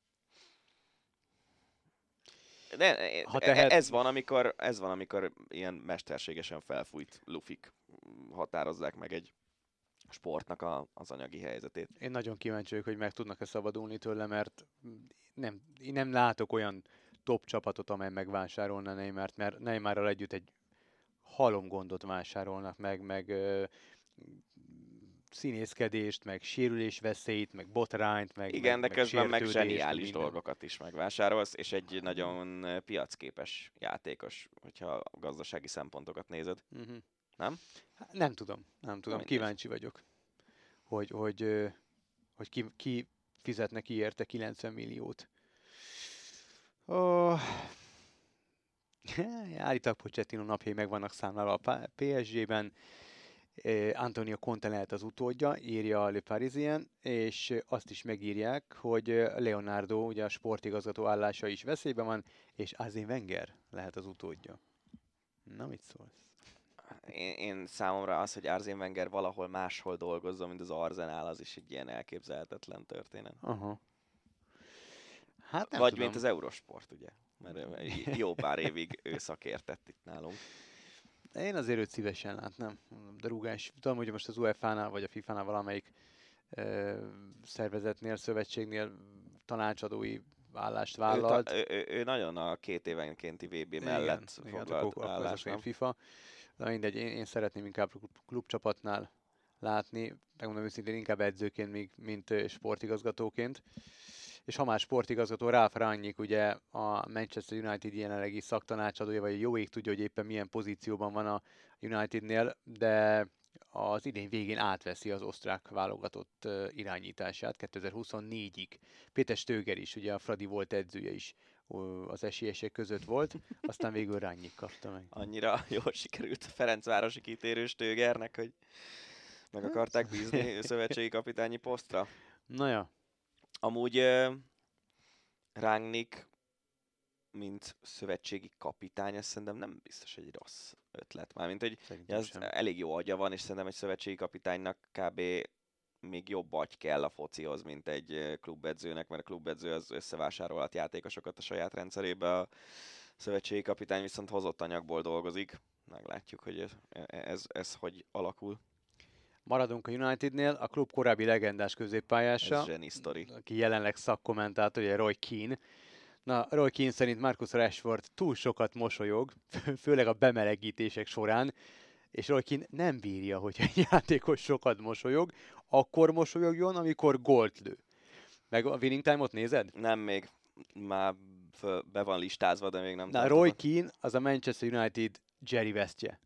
de, ha tehet... ez, van, amikor, ez van, amikor ilyen mesterségesen felfújt lufik határozzák meg egy sportnak a, az anyagi helyzetét. Én nagyon kíváncsi vagyok, hogy meg tudnak-e szabadulni tőle, mert nem, én nem látok olyan top csapatot, amely megvásárolna Neymart, mert Neymarral együtt egy halomgondot vásárolnak meg, meg színészkedést, meg sérülés veszélyt, meg botrányt, meg Igen, meg, de közben meg zseniális dolgokat is megvásárolsz, és egy nagyon piacképes játékos, hogyha a gazdasági szempontokat nézed. Uh-huh. Nem? Hát, nem tudom, nem tudom. Nem Kíváncsi vagyok, hogy, hogy, hogy ki, ki fizet neki érte 90 milliót. Oh. <laughs> Állítólag Pochettino napjai meg vannak számlálva a PSG-ben. Antonio Conte lehet az utódja, írja a Le Parisien, és azt is megírják, hogy Leonardo, ugye a sportigazgató állása is veszélyben van, és Azin Wenger lehet az utódja. Na, mit szólsz? én, én számomra az, hogy Arzén Wenger valahol máshol dolgozzon, mint az Arzenál, az is egy ilyen elképzelhetetlen történet. Aha. Hát nem Vagy tudom. mint az Eurosport, ugye? Mert jó pár évig ő szakértett itt nálunk. Én azért őt szívesen látnám. De rúgás, tudom, hogy most az UEFA-nál vagy a FIFA-nál valamelyik ö, szervezetnél, szövetségnél tanácsadói állást vállalt. Ő, ő, ő nagyon a két évenkénti VB mellett igen, foglalt igen, állást. Igen, FIFA. De mindegy, én, én szeretném inkább klubcsapatnál látni, megmondom őszintén inkább edzőként, mint sportigazgatóként. És ha már sportigazgató, Ralf Rangnick, ugye a Manchester United jelenlegi szaktanácsadója, vagy jó ég tudja, hogy éppen milyen pozícióban van a Unitednél, de az idén végén átveszi az osztrák válogatott irányítását 2024-ig. Péter Stöger is, ugye a Fradi volt edzője is az esélyesek között volt, aztán végül Rányik kapta meg. Annyira jól sikerült a Ferencvárosi kitérő Stögernek, hogy meg akarták bízni <laughs> szövetségi kapitányi posztra. Na ja. Amúgy uh, Rangnick, mint szövetségi kapitány, azt szerintem nem biztos egy rossz ötlet. Mármint, hogy ez elég jó agya van, és szerintem egy szövetségi kapitánynak kb még jobb agy kell a focihoz, mint egy klubedzőnek, mert a klubedző az összevásárolhat játékosokat a saját rendszerébe, a szövetségi kapitány viszont hozott anyagból dolgozik. Meglátjuk, hogy ez, ez, ez hogy alakul. Maradunk a Unitednél, a klub korábbi legendás középpályása, Ez aki jelenleg szakkommentátor, ugye Roy Keane. Na, Roy Keane szerint Marcus Rashford túl sokat mosolyog, főleg a bemelegítések során, és Roy Keane nem bírja, hogy egy <laughs> játékos sokat mosolyog, akkor mosolyogjon, amikor gólt lő. Meg a winning time-ot nézed? Nem még, már be van listázva, de még nem Na. Roy Keane az a Manchester United Jerry Westje.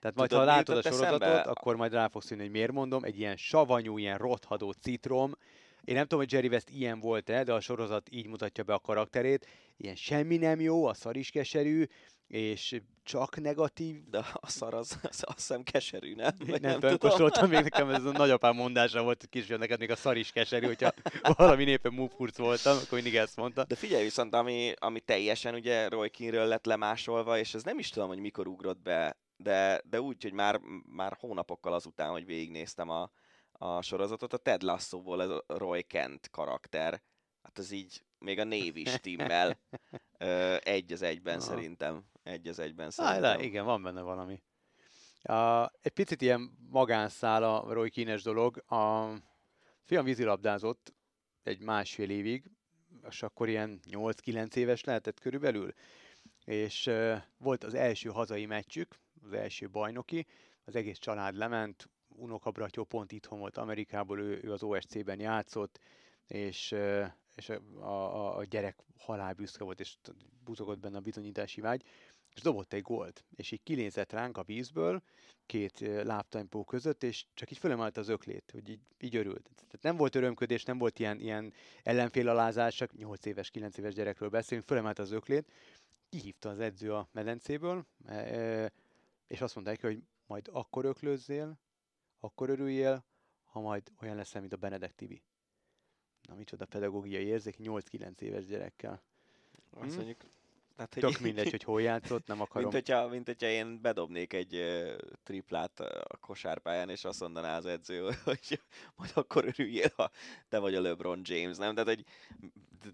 Tehát majd, Tudod, ha látod a sorozatot, eszembe? akkor majd rá fogsz jönni, hogy miért mondom. Egy ilyen savanyú, ilyen rothadó citrom. Én nem tudom, hogy Jerry West ilyen volt-e, de a sorozat így mutatja be a karakterét. Ilyen semmi nem jó, a szar is keserű, és csak negatív. De a szar az, az azt hiszem keserű, nem? Vagy Nem, nem tudom. még nekem, ez a nagyapám mondása volt, hogy kisfiam, neked még a szar is keserű, hogyha <laughs> valami népen múfurc voltam, akkor mindig ezt mondta. De figyelj viszont, ami, ami teljesen ugye Roy Keane-ről lett lemásolva, és ez nem is tudom, hogy mikor ugrott be, de, de úgy, hogy már, már hónapokkal azután, hogy végignéztem a, a sorozatot, a Ted Lasso-ból ez a Roy Kent karakter, hát ez így még a név is timmel. Egy az egyben <laughs> Aha. szerintem. Egy az egyben Á, szerintem. de igen, van benne valami. Uh, egy picit ilyen magánszál a Roy Kínes dolog. A fiam vízilabdázott egy másfél évig, és akkor ilyen 8-9 éves lehetett körülbelül, és uh, volt az első hazai meccsük, az első bajnoki, az egész család lement, unokabratyó pont itthon volt Amerikából, ő, ő az OSC-ben játszott, és, és a, a, a gyerek halálbüszke volt, és buzogott benne a bizonyítási vágy, és dobott egy gólt, és így kinézett ránk a vízből, két lábtempó között, és csak így fölemelte az öklét, hogy így, így örült. Tehát nem volt örömködés, nem volt ilyen, ilyen ellenfélalázás, csak 8 éves, 9 éves gyerekről beszélünk, fölemelte az öklét, kihívta az edző a medencéből, e, és azt mondta neki, hogy majd akkor öklözzél, akkor örüljél, ha majd olyan leszel, mint a Benedek Tibi. Na, micsoda pedagógiai érzék 8-9 éves gyerekkel. Azt Hm? mondjuk, hát, hogy Tök mindegy, hogy hol játszott, nem <laughs> akarom. Mint hogyha, mint hogyha én bedobnék egy uh, triplát a kosárpályán, és azt mondaná az edző, <laughs> hogy majd akkor örüljél, ha te vagy a LeBron James, nem? Tehát, hogy...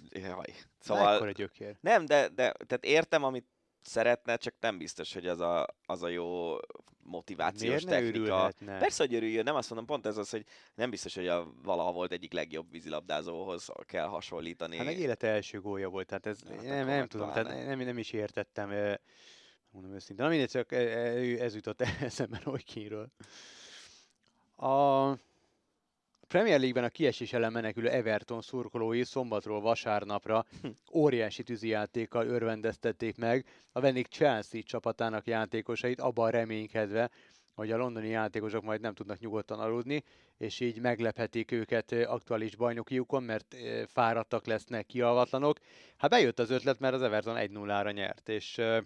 Jaj. Szóval... Szóval... gyökér. Nem, de, de tehát értem, amit szeretne, csak nem biztos, hogy az a, az a jó motivációs Miért ne technika. örülhetne? Persze, hogy örüljön, nem azt mondom, pont ez az, hogy nem biztos, hogy a valaha volt egyik legjobb vízilabdázóhoz kell hasonlítani. Hát meg élete első gólja volt, tehát ez Hát nem, nem tudom, tehát nem, nem is értettem, mondom őszintén. Na mindegy, csak ez jutott <laughs> eszembe Roy Keane-ről. A Premier League-ben a kiesés ellen menekülő Everton szurkolói szombatról vasárnapra óriási tűzijátékkal örvendeztették meg a vendég Chelsea csapatának játékosait, abban reménykedve, hogy a londoni játékosok majd nem tudnak nyugodtan aludni, és így meglephetik őket ö, aktuális bajnokiukon, mert ö, fáradtak lesznek, kialvatlanok. Hát bejött az ötlet, mert az Everton 1-0-ra nyert, és ö,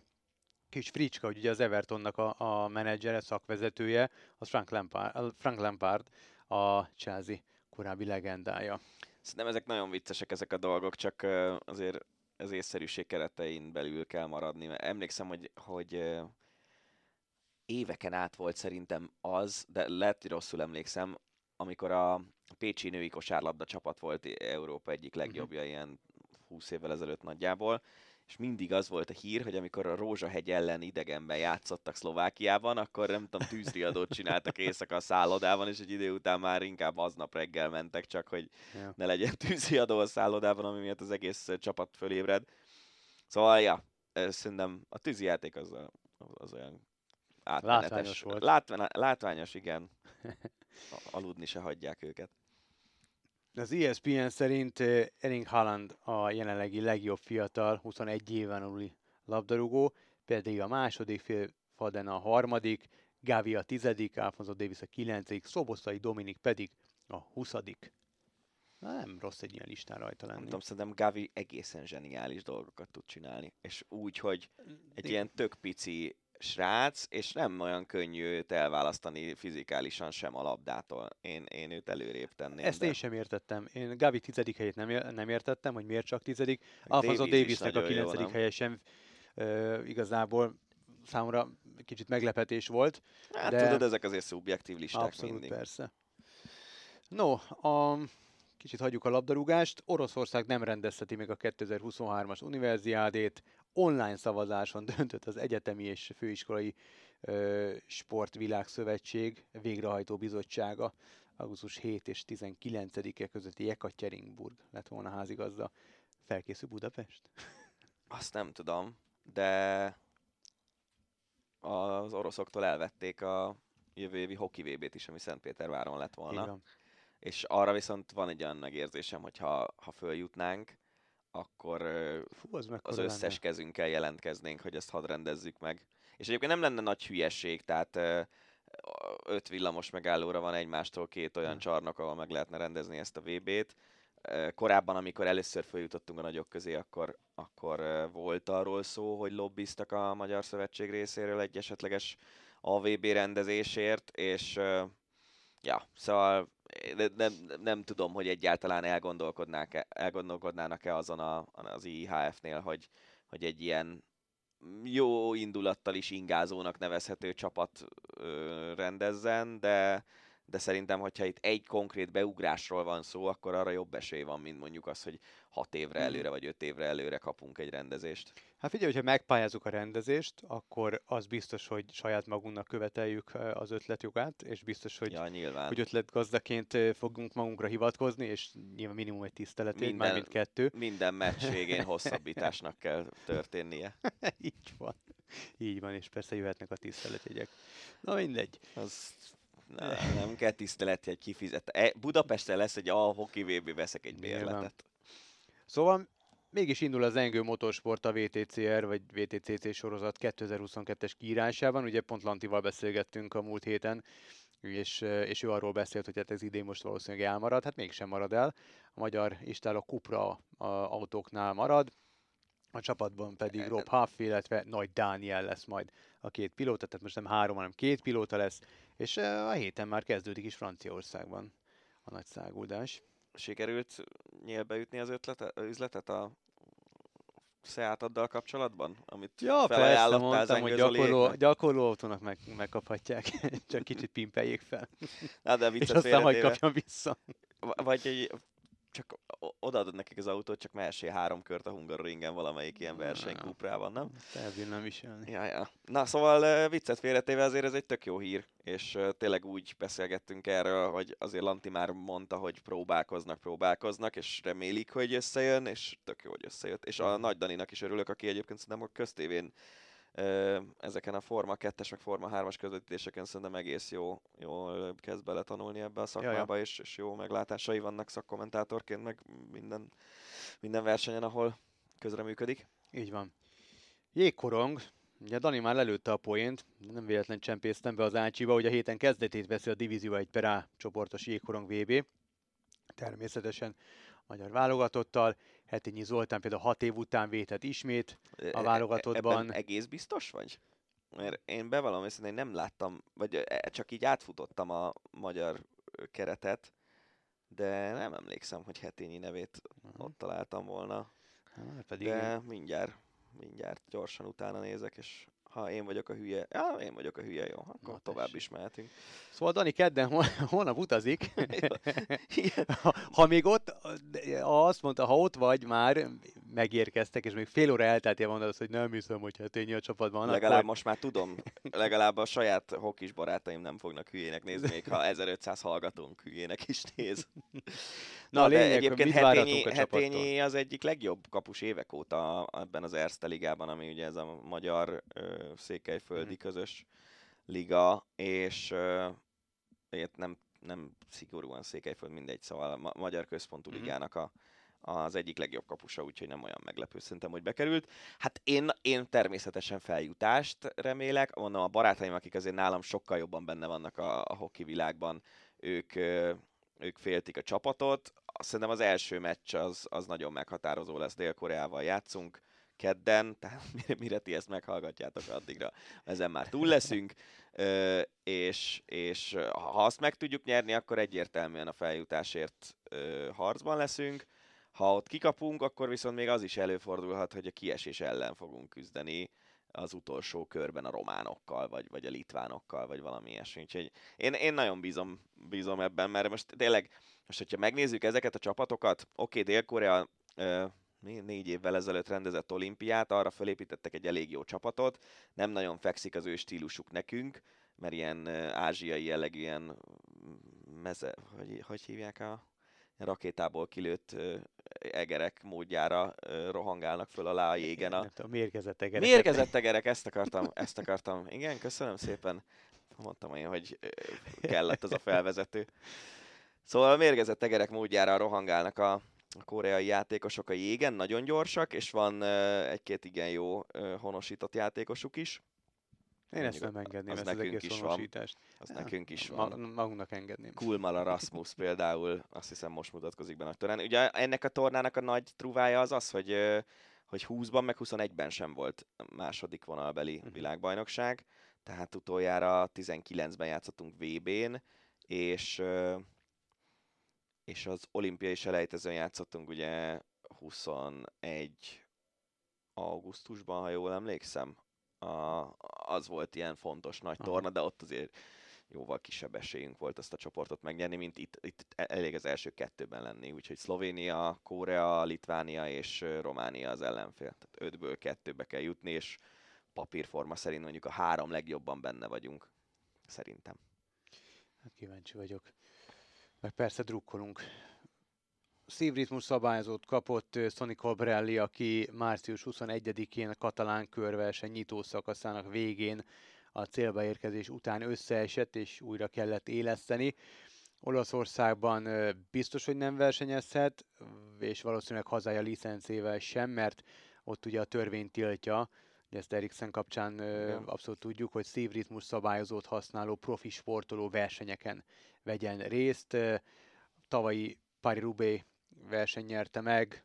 kis Fricska, hogy ugye az Evertonnak a, a menedzsere, szakvezetője, az Frank Lampard, Frank Lampard a Chelsea korábbi legendája. Szerintem ezek nagyon viccesek ezek a dolgok, csak azért az észszerűség keretein belül kell maradni. Mert emlékszem, hogy, hogy éveken át volt szerintem az, de lehet, hogy rosszul emlékszem, amikor a Pécsi női kosárlabda csapat volt Európa egyik legjobbja, ilyen 20 évvel ezelőtt nagyjából, és mindig az volt a hír, hogy amikor a Rózsahegy ellen idegenben játszottak Szlovákiában, akkor nem tudom, tűzriadót csináltak éjszaka a szállodában, és egy idő után már inkább aznap reggel mentek, csak hogy Ja. ne legyen tűzriadó a szállodában, ami miatt az egész csapat fölébred. Szóval, ja, szerintem a tűzijáték az, a- az olyan átmenetes. Látványos volt. Látvá- látványos, igen. <laughs> Aludni se hagyják őket. Az ESPN szerint Erling Haaland a jelenlegi legjobb fiatal, 21 éven aluli labdarúgó, pedig a második Faden a harmadik, Gavi a tizedik, Alfonso Davis a kilencedik, Szoboszai Dominik pedig a huszadik. Na, nem rossz egy ilyen listán rajta Nem lenni. tudom, szerintem Gavi egészen zseniális dolgokat tud csinálni. És úgy, hogy egy ilyen tök pici srác, és nem olyan könnyű őt elválasztani fizikálisan sem a labdától. Én, én őt előrébb tenném. Ezt de én sem értettem. Én Gavi tizedik helyét nem, nem értettem, hogy miért csak tizedik. Alfonso Davis is Davisnek a jó, kilencedik nem? helye sem ö, igazából számomra kicsit meglepetés volt. Hát de- tudod, ezek azért szubjektív listák Abszolút mindig. persze. No, a, kicsit hagyjuk a labdarúgást. Oroszország nem rendezheti meg a 2023-as univerziádét. Online szavazáson <laughs> döntött az Egyetemi és Főiskolai ö, Sportvilágszövetség végrehajtó bizottsága. Augusztus 7 és 19-e közötti Jekaterinburg lett volna házigazda. Felkészül Budapest? <laughs> Azt nem tudom, de az oroszoktól elvették a jövő évi hoki VB-t is, ami Szentpéterváron lett volna. Igen. És arra viszont van egy olyan megérzésem, hogy ha, ha följutnánk, akkor Fú, az, az összes lenne. kezünkkel jelentkeznénk, hogy ezt hadd rendezzük meg. És egyébként nem lenne nagy hülyeség, tehát öt villamos megállóra van egymástól két olyan Ja. csarnok, ahol meg lehetne rendezni ezt a VB-t. Korábban, amikor először följutottunk a nagyok közé, akkor, akkor volt arról szó, hogy lobbiztak a Magyar Szövetség részéről egy esetleges AVB rendezésért, és ja, szóval nem, nem, nem tudom, hogy egyáltalán elgondolkodnák elgondolkodnának-e azon a, az IHF-nél, hogy, hogy egy ilyen jó indulattal is ingázónak nevezhető csapat ö, rendezzen, de, de szerintem, hogyha itt egy konkrét beugrásról van szó, akkor arra jobb esély van, mint mondjuk az, hogy hat évre Mhm. előre vagy öt évre előre kapunk egy rendezést. Hát figyelj, hogyha megpályázunk a rendezést, akkor az biztos, hogy saját magunknak követeljük az ötletjogát, és biztos, hogy, ja, nyilván. hogy ötletgazdaként fogunk magunkra hivatkozni, és nyilván minimum egy tiszteletét, Minden- már mint kettő. Minden meccs végén <laughs> hosszabbításnak kell történnie. Így van. Így van, és persze jöhetnek a tiszteletjegyek. Na mindegy. Az na, nem kell tiszteletjegy kifizet. E, Budapesten lesz egy a hoki VB, veszek egy bérletet. Szóval mégis indul az Engő Motorsport a VTCR, vagy VTCC sorozat 2022-es kiírásában. Ugye pont Lantival beszélgettünk a múlt héten, és, és ő arról beszélt, hogy hát ez idén most valószínűleg elmarad, hát mégsem marad el. A magyar istáló Cupra a autóknál marad, a csapatban pedig Rob Huff, illetve Nagy Dániel lesz majd a két pilóta, tehát most nem három, hanem két pilóta lesz, és ö, a héten már kezdődik is Franciaországban a nagy száguldás. Sikerült nyílbeütni az ötlete, üzletet a Seataddal kapcsolatban? Amit Ja, persze, mondtam, hogy gyakorló, gyakorló autónak meg, megkaphatják, <laughs> csak kicsit pimpeljék fel, Na, de és viccet aztán majd félretéve, kapjam vissza. Vagy egy, csak odaadod nekik az autót, csak mehessél három kört a Hungaroringen valamelyik ilyen versenykuprában, nem? Elbírnám viselni. Ja, ja. Na, szóval viccet félretéve azért ez egy tök jó hír, és tényleg úgy beszélgettünk erről, hogy azért Lanti már mondta, hogy próbálkoznak, próbálkoznak, és remélik, hogy összejön, és tök jó, hogy összejött. És a Nagy Daninak is örülök, aki egyébként szerintem a köztévén ezeken a Forma 2-es, meg Forma 3-as közvetítéseken szerintem egész jó, jól kezd beletanulni ebbe a szakmába, és, és jó meglátásai vannak szakkommentátorként, meg minden, minden versenyen, ahol közreműködik. Így van. Jégkorong, ugye Dani már lelőtte a poént, nem véletlen csempésztem be az Ácsiba, hogy a héten kezdetét veszi a Divízió 1 per A csoportos jégkorong VB. Természetesen magyar válogatottal. Hetényi Zoltán például hat év után vétett ismét. E- e- válogatottban- Ebben egész biztos vagy? Mert én bevallom őszintén, én nem láttam, vagy e, csak így átfutottam a magyar keretet, de nem emlékszem, hogy Hetényi nevét ott találtam volna. Hát pedig De mindjárt, mindjárt gyorsan utána nézek, és ha én vagyok a hülye, ja, én vagyok a hülye, jó, akkor Na, tovább tessék. is mehetünk. Szóval Dani kedden hol- <laughs> holnap utazik. <laughs> <laughs> Ha, ha még ott, azt mondta, ha ott vagy már, megérkeztek, és még fél óra elteltél mondasz, hogy nem hiszem, hogy hát ennyi a csapatban. Legalább akkor... most már tudom, legalább a saját hokis barátaim nem fognak hülyének nézni, még ha 1500 hallgatónk hülyének is néz. Na, a de lényeg, hogy mit várhatunk a? Hetényi az egyik legjobb kapus évek óta ebben az Erste ligában, ami ugye ez a magyar ö, székelyföldi Mhm. közös liga, és ö, nem, nem szigorúan székelyföld, mindegy, szóval a ma- magyar központú Mhm. ligának a, az egyik legjobb kapusa, úgyhogy nem olyan meglepő szerintem, hogy bekerült. Hát én, én természetesen feljutást remélek, mondom a barátaim, akik azért nálam sokkal jobban benne vannak a, a hoki világban, ők, ők féltik a csapatot. Szerintem az első meccs az, az nagyon meghatározó lesz, Dél-Koreával játszunk kedden, <laughs> tehát mire, mire ti ezt meghallgatjátok, addigra ezen már túl leszünk, ö, és, és ha azt meg tudjuk nyerni, akkor egyértelműen a feljutásért ö, harcban leszünk. Ha ott kikapunk, akkor viszont még az is előfordulhat, hogy a kiesés ellen fogunk küzdeni. Az utolsó körben a románokkal, vagy, vagy a litvánokkal, vagy valami ilyesmi. Úgyhogy én, én nagyon bízom, bízom ebben, mert most tényleg, most hogyha megnézzük ezeket a csapatokat, oké, okay, Dél-Korea négy évvel ezelőtt rendezett olimpiát, arra fölépítettek egy elég jó csapatot, nem nagyon fekszik az ő stílusuk nekünk, mert ilyen ázsiai jellegű, ilyen meze, hogy, hogy hívják a rakétából kilőtt egerek módjára rohangálnak föl alá a jégen. A, a mérgezett egerek. Mérgezett egerek, ezt akartam, ezt akartam. Igen, köszönöm szépen. Mondtam én, hogy kellett az a felvezető. Szóval a mérgezett egerek módjára rohangálnak a, a koreai játékosok a jégen, nagyon gyorsak, és van egy-két igen jó honosított játékosuk is. Én ezt nem engedném, az ezt nekünk az is van. Az ja, nekünk is van. Ma, magunknak engedném. Kulmala Rasmus például, azt hiszem most mutatkozik be nagy tornán. Ugye ennek a tornának a nagy truvája az az, hogy, hogy 20-ban meg 21-ben sem volt második vonalbeli uh-huh. világbajnokság, tehát utoljára 19-ben játszottunk VB-n, és és az olimpiai selejtezőn játszottunk ugye 21 augusztusban, ha jól emlékszem, a, az volt ilyen fontos nagy torna, Aha. de ott azért jóval kisebb esélyünk volt ezt a csoportot megnyerni, mint itt, itt e, elég az első kettőben lenni. Úgyhogy Szlovénia, Korea, Litvánia és Románia az ellenfél. Tehát ötből kettőbe kell jutni, és papírforma szerint mondjuk a három legjobban benne vagyunk. Szerintem. Hát kíváncsi vagyok. Meg persze drukkolunk szívritmus szabályozót kapott Sonny Colbrelli, aki március 21-én a katalán körverseny nyitó szakaszának végén a célba érkezés után összeesett, és újra kellett éleszteni. Olaszországban biztos, hogy nem versenyezhet, és valószínűleg hazája licencével sem, mert ott ugye a törvény tiltja, ugye ezt Eriksen kapcsán Igen. abszolút tudjuk, hogy szívritmus szabályozót használó profi sportoló versenyeken vegyen részt. Tavalyi Paris-Roubaix verseny nyerte meg.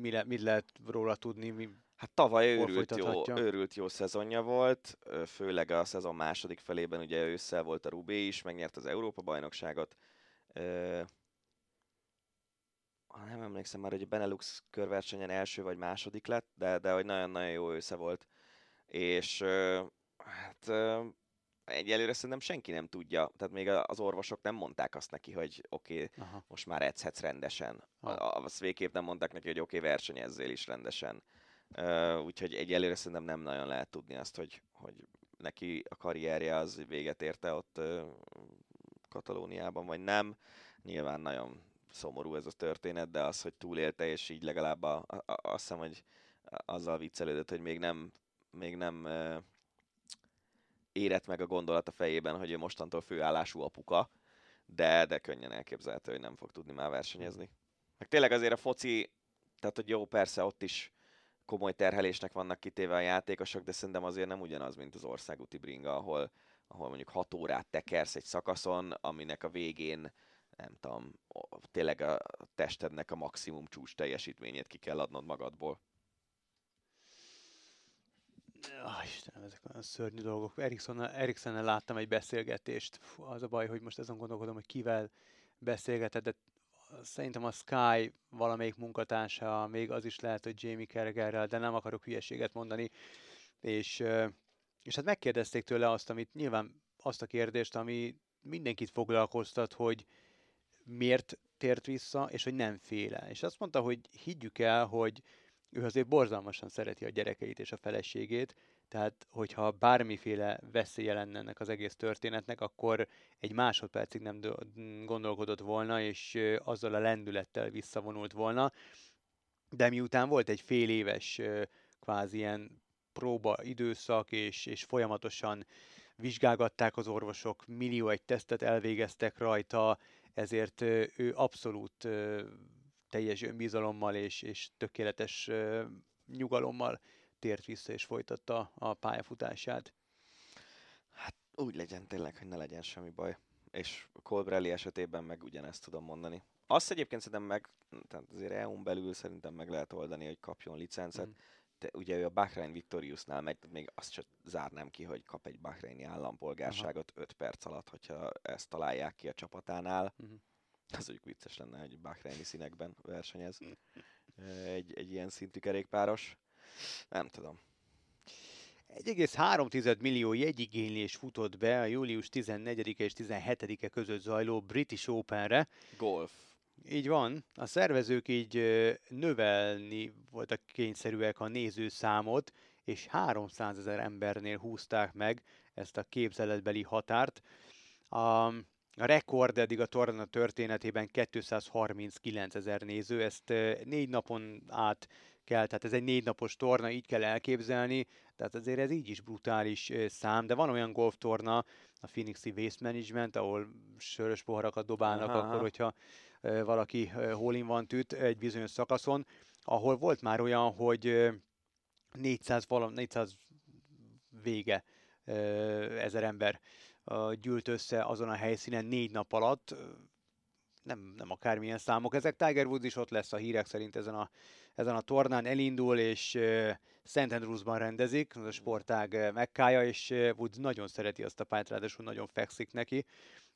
Mi le, mit lehet róla tudni? Mi, Hát tavaly őrült jó, őrült jó szezonja volt, főleg a szezon második felében, ugye ősszel volt a Rubé is, megnyert az Európa-bajnokságot. Nem emlékszem már, hogy a Benelux körversenyen első vagy második lett, de, de hogy nagyon-nagyon jó ősze volt. És hát egyelőre szerintem senki nem tudja, tehát még az orvosok nem mondták azt neki, hogy oké, okay, most már edzhetsz rendesen. Azt végképp nem mondták neki, hogy oké, okay, versenyezzél is rendesen. Uh, úgyhogy egyelőre szerintem nem nagyon lehet tudni azt, hogy, hogy neki a karrierje az véget érte ott uh, Katalóniában, vagy nem. Nyilván nagyon szomorú ez a történet, de az, hogy túlélte, és így legalább a, a, a, azt hiszem, hogy azzal viccelődött, hogy még nem, még nem uh, érett meg a gondolat a fejében, hogy ő mostantól főállású apuka, de, de könnyen elképzelhető, hogy nem fog tudni már versenyezni. Meg tényleg azért a foci, tehát hogy jó, persze ott is komoly terhelésnek vannak kitéve a játékosok, de szerintem azért nem ugyanaz, mint az országúti bringa, ahol, ahol mondjuk 6 órát tekersz egy szakaszon, aminek a végén nem tudom, tényleg a testednek a maximum csúcs teljesítményét ki kell adnod magadból. Ah, Istenem, ezek olyan szörnyű dolgok. Eriksonnel láttam egy beszélgetést. Fú, az a baj, hogy most ezen gondolkodom, hogy kivel beszélgetett, de szerintem a Sky valamelyik munkatársa, még az is lehet, hogy Jamie Carragherrel, de nem akarok hülyeséget mondani. És, és hát megkérdezték tőle azt, amit nyilván azt a kérdést, ami mindenkit foglalkoztat, hogy miért tért vissza, és hogy nem féle. És azt mondta, hogy higgyük el, hogy ő azért borzalmasan szereti a gyerekeit és a feleségét, tehát hogyha bármiféle veszélye lenne ennek az egész történetnek, akkor egy másodpercig nem gondolkodott volna, és azzal a lendülettel visszavonult volna. De miután volt egy fél éves kvázi ilyen próba időszak, és, és folyamatosan vizsgálgatták az orvosok, millió egy tesztet elvégeztek rajta, ezért ő abszolút teljes önbizalommal és, és tökéletes nyugalommal tért vissza és folytatta a pályafutását. Hát úgy legyen tényleg, hogy ne legyen semmi baj. És Colbrelli esetében meg ugyanezt tudom mondani. Azt egyébként szerintem meg, tehát azért EU-n belül szerintem meg lehet oldani, hogy kapjon licencet. Mm. De ugye ő a Bahrain Victoriusnál megy, még azt sem zárnám ki, hogy kap egy Bahraini állampolgárságot 5 perc alatt, hogyha ezt találják ki a csapatánál. Mm. Az mondjuk vicces lenne, hogy Bahreini színekben versenyez egy, egy ilyen szintű kerékpáros. Nem tudom. 1,3 millió jegyigénylés futott be a július 14 és 17-e között zajló British Openre. Golf. Így van. A szervezők így növelni voltak kényszerűek a nézőszámot, és 300 ezer embernél húzták meg ezt a képzeletbeli határt. A a rekord eddig a torna történetében 239 ezer néző, ezt négy napon át kell, tehát ez egy négy napos torna, így kell elképzelni, tehát azért ez így is brutális szám, de van olyan golftorna, a Phoenixi Waste Management, ahol sörös poharakat dobálnak Aha, akkor, hogyha valaki hólin van tűt egy bizonyos szakaszon, ahol volt már olyan, hogy ö, 400, valam, 400 vége ezer ember gyűlt össze azon a helyszínen négy nap alatt. Nem, nem akármilyen számok ezek. Tiger Woods is ott lesz a hírek szerint ezen a, ezen a tornán. Elindul, és St. Andrewsban rendezik, az a sportág mekkája, és Woods nagyon szereti azt a pályát, ráadásul nagyon fekszik neki,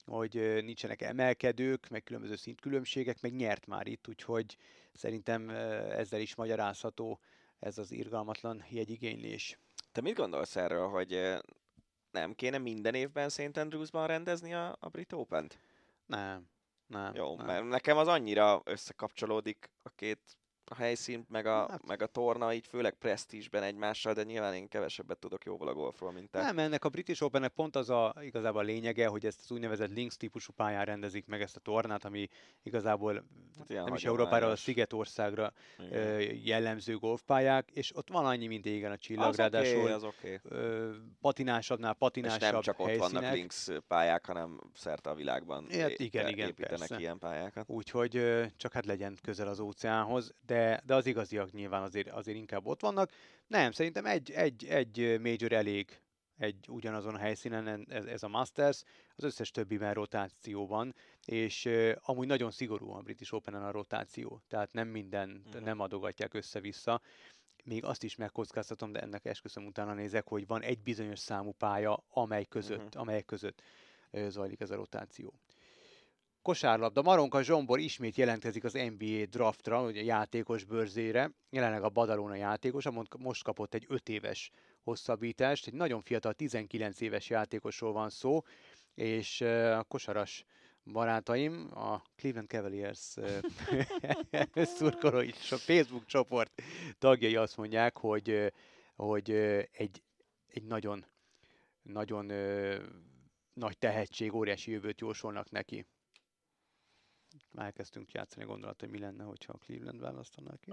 hogy nincsenek emelkedők, meg különböző szintkülönbségek, meg nyert már itt, úgyhogy szerintem ezzel is magyarázható ez az irgalmatlan jegyigénylés. Te mit gondolsz erről, hogy nem kéne minden évben St. Andrewsban rendezni a, a Brit Open-t? Nem, nem. Jó, nem. mert nekem az annyira összekapcsolódik a két a helyszín, meg a, Hát- meg a torna, így főleg presztízsben egymással, de nyilván én kevesebbet tudok jóval a golfról, mint te. Nem, ennek a British Opennek pont az a, igazából a lényege, hogy ezt az úgynevezett links típusú pályán rendezik meg ezt a tornát, ami igazából Hát nem is. Európára, a Szigetországra Igen. jellemző golfpályák, és ott van annyi, mint égen a csillag, az ráadásul oké, az oké. ö, patinásabbnál És patinásabb nem csak ott helyszínek. vannak links pályák, hanem szerte a világban Hát igen, igen, építenek persze. ilyen pályákat. Úgyhogy csak hát legyen közel az óceánhoz, de, de az igaziak nyilván azért, azért inkább ott vannak. Nem, szerintem egy, egy, egy major elég egy ugyanazon a helyszínen, en- ez, ez a Masters, az összes többiben rotáció van, és ö, amúgy nagyon szigorú a British Open-en a rotáció, tehát nem minden, Mhm. nem adogatják össze-vissza. Még azt is megkockáztatom, de ennek esküszöm utána nézek, hogy van egy bizonyos számú pálya, amely között, Mhm. amelyek között ö, zajlik ez a rotáció. Kosárlabda. Maronka Zsombor ismét jelentkezik az NBA draftra, ugye játékos bőrzére. Jelenleg a Badalona játékos, most kapott egy 5 éves hosszabbítást. Egy nagyon fiatal, 19 éves játékosról van szó, és a kosaras barátaim, a Cleveland Cavaliers <laughs> szurkolói a Facebook csoport tagjai azt mondják, hogy, hogy egy, egy nagyon, nagyon nagy tehetség, óriási jövőt jósolnak neki. Elkezdtünk játszani gondolat, hogy mi lenne, hogyha a Cleveland választaná ki.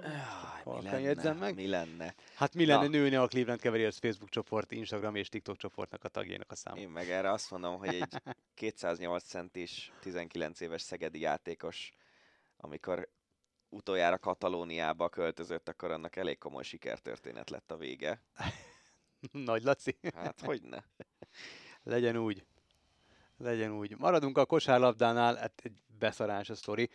Halkan jegyzem meg. Mi lenne? Hát mi lenne Na. nőne a Cleveland Cavaliers Facebook csoport, Instagram és TikTok csoportnak a tagjainak a száma? Én meg erre azt mondom, hogy egy <laughs> 208 centis, 19 éves szegedi játékos, amikor utoljára Katalóniába költözött, akkor annak elég komoly sikertörténet lett a vége. <laughs> Nagy Laci. Hát, hogy ne? <laughs> Legyen úgy. Legyen úgy. Maradunk a kosárlabdánál, hát egy beszarás a sztori.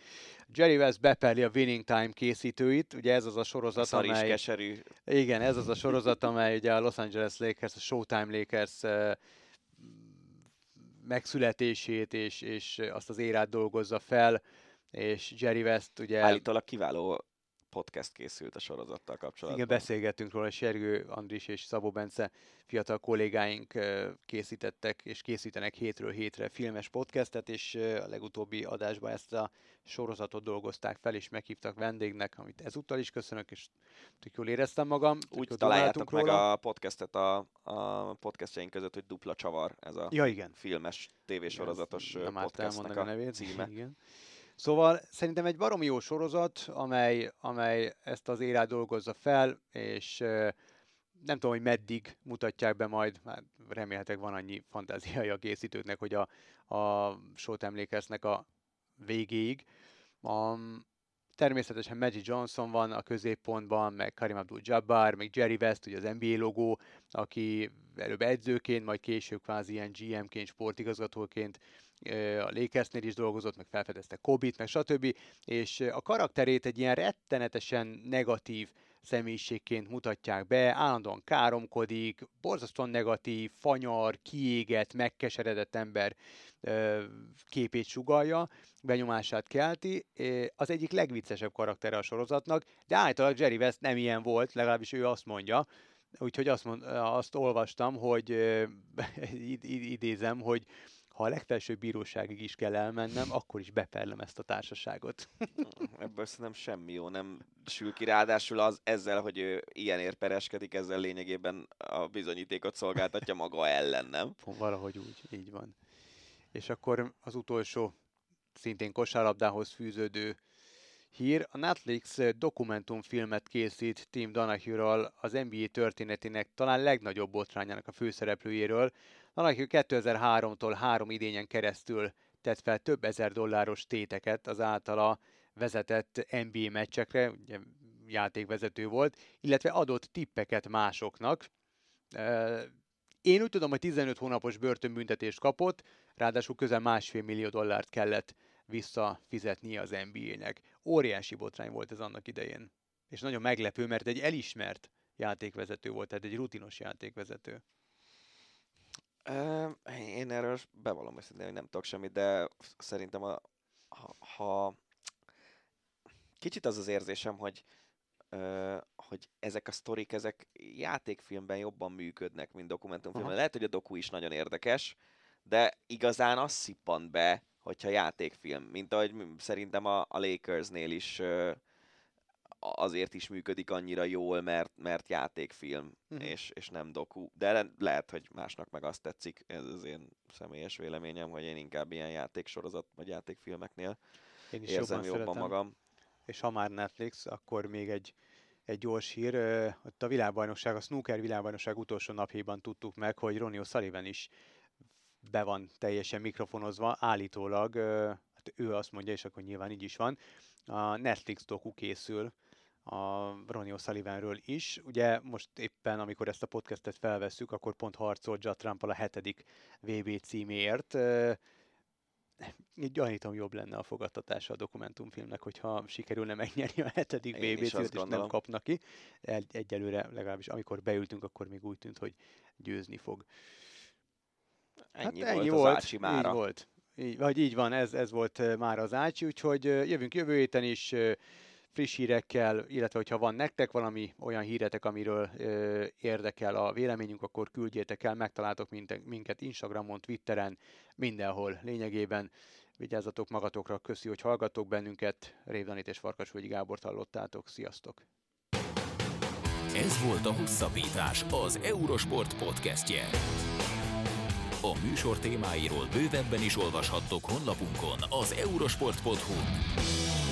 Jerry West beperli a Winning Time készítőit, ugye ez az a A sorozat, szar is amely... keserű. Igen, ez az a sorozat, amely ugye a Los Angeles Lakers, a Showtime Lakers megszületését és, és azt az érát dolgozza fel, és Jerry West ugye... Állítólag kiváló podcast készült a sorozattal kapcsolatban. Igen, beszélgettünk róla, Sergő Andris és Szabó Bence fiatal kollégáink készítettek és készítenek hétről hétre filmes podcastet, és a legutóbbi adásban ezt a sorozatot dolgozták fel, és meghívtak vendégnek, amit ezúttal is köszönök, és tök jól éreztem magam. Úgy találjátok meg a podcastet a, a podcastjaink között, hogy dupla csavar, ez a Ja, igen. filmes, tévésorozatos elmondani a, a nevét. címe. Igen. Szóval szerintem egy baromi jó sorozat, amely, amely ezt az érát dolgozza fel, és nem tudom, hogy meddig mutatják be majd, hát remélhetek van annyi fantáziája a készítőknek, hogy a, a sót emlékeznek a végéig. Um, természetesen Magic Johnson van a középpontban, meg Karim Abdul-Jabbar, meg Jerry West, ugye az NBA logó, aki előbb edzőként, majd később kvázi ilyen GM-ként, sportigazgatóként a Lakersnél is dolgozott, meg felfedezte Kobit, meg stb. És a karakterét egy ilyen rettenetesen negatív személyiségként mutatják be, állandóan káromkodik, borzasztóan negatív, fanyar, kiégett, megkeseredett ember képét sugalja, benyomását kelti. Az egyik legviccesebb karaktere a sorozatnak, de állítólag Jerry West nem ilyen volt, legalábbis ő azt mondja, Úgyhogy azt, mond, azt olvastam, hogy <laughs> idézem, hogy ha a legfelsőbb bíróságig is kell elmennem, akkor is beperlem ezt a társaságot. Ebből szerintem semmi jó nem sül ki. Ráadásul az ezzel, hogy ő ilyen érpereskedik, ezzel lényegében a bizonyítékot szolgáltatja maga ellen, nem? Valahogy úgy, így van. És akkor az utolsó, szintén kosárlabdához fűződő hír. A Netflix dokumentumfilmet készít Tim donahue az NBA történetének talán legnagyobb botrányának a főszereplőjéről. Donahue 2003-tól három idényen keresztül tett fel több ezer dolláros téteket az általa vezetett NBA meccsekre, ugye játékvezető volt, illetve adott tippeket másoknak. Én úgy tudom, hogy 15 hónapos börtönbüntetést kapott, ráadásul közel másfél millió dollárt kellett visszafizetnie az NBA-nek. Óriási botrány volt ez annak idején. És nagyon meglepő, mert egy elismert játékvezető volt, tehát egy rutinos játékvezető. Én erről bevallom őszintén, hogy nem tudok semmit, de szerintem a, ha, ha kicsit az az érzésem, hogy hogy ezek a sztorik, ezek játékfilmben jobban működnek, mint dokumentumfilmben. Aha. Lehet, hogy a doku is nagyon érdekes, de igazán az szippant be, hogyha játékfilm, mint ahogy szerintem a, a Lakersnél is azért is működik annyira jól, mert, mert játékfilm, uh-huh. és, és nem doku. De le, lehet, hogy másnak meg azt tetszik, ez az én személyes véleményem, hogy én inkább ilyen játéksorozat vagy játékfilmeknél én is érzem jobban, jobban magam. És ha már Netflix, akkor még egy, egy gyors hír. Ott a világbajnokság, a snooker világbajnokság utolsó napjában tudtuk meg, hogy Ronnie O'Sullivan is be van teljesen mikrofonozva, állítólag, hát ő azt mondja, és akkor nyilván így is van, a Netflix doku készül a Ronnie O'Sullivanről is. Ugye most éppen, amikor ezt a podcastet felvesszük, akkor pont harcolt Judd trump a hetedik VB címéért. Így gyanítom jobb lenne a fogadtatása a dokumentumfilmnek, hogyha sikerülne megnyerni a hetedik VB címet, és nem kapnak ki. Egy, egyelőre legalábbis amikor beültünk, akkor még úgy tűnt, hogy győzni fog. Ennyi, hát ennyi volt, volt az mára. Így volt. Így, vagy így van, ez, ez volt már az Ácsi, úgyhogy jövünk jövő héten is friss hírekkel, illetve hogyha van nektek valami olyan híretek, amiről ö, érdekel a véleményünk, akkor küldjétek el, megtaláltok minket Instagramon, Twitteren, mindenhol lényegében. Vigyázzatok magatokra, köszi, hogy hallgatok bennünket. Révdanit és Farkasvölgyi Gábort hallottátok. Sziasztok! Ez volt a Hosszabbítás, az Eurosport podcastje. A műsor témáiról bővebben is olvashattok honlapunkon az eurosport.hu.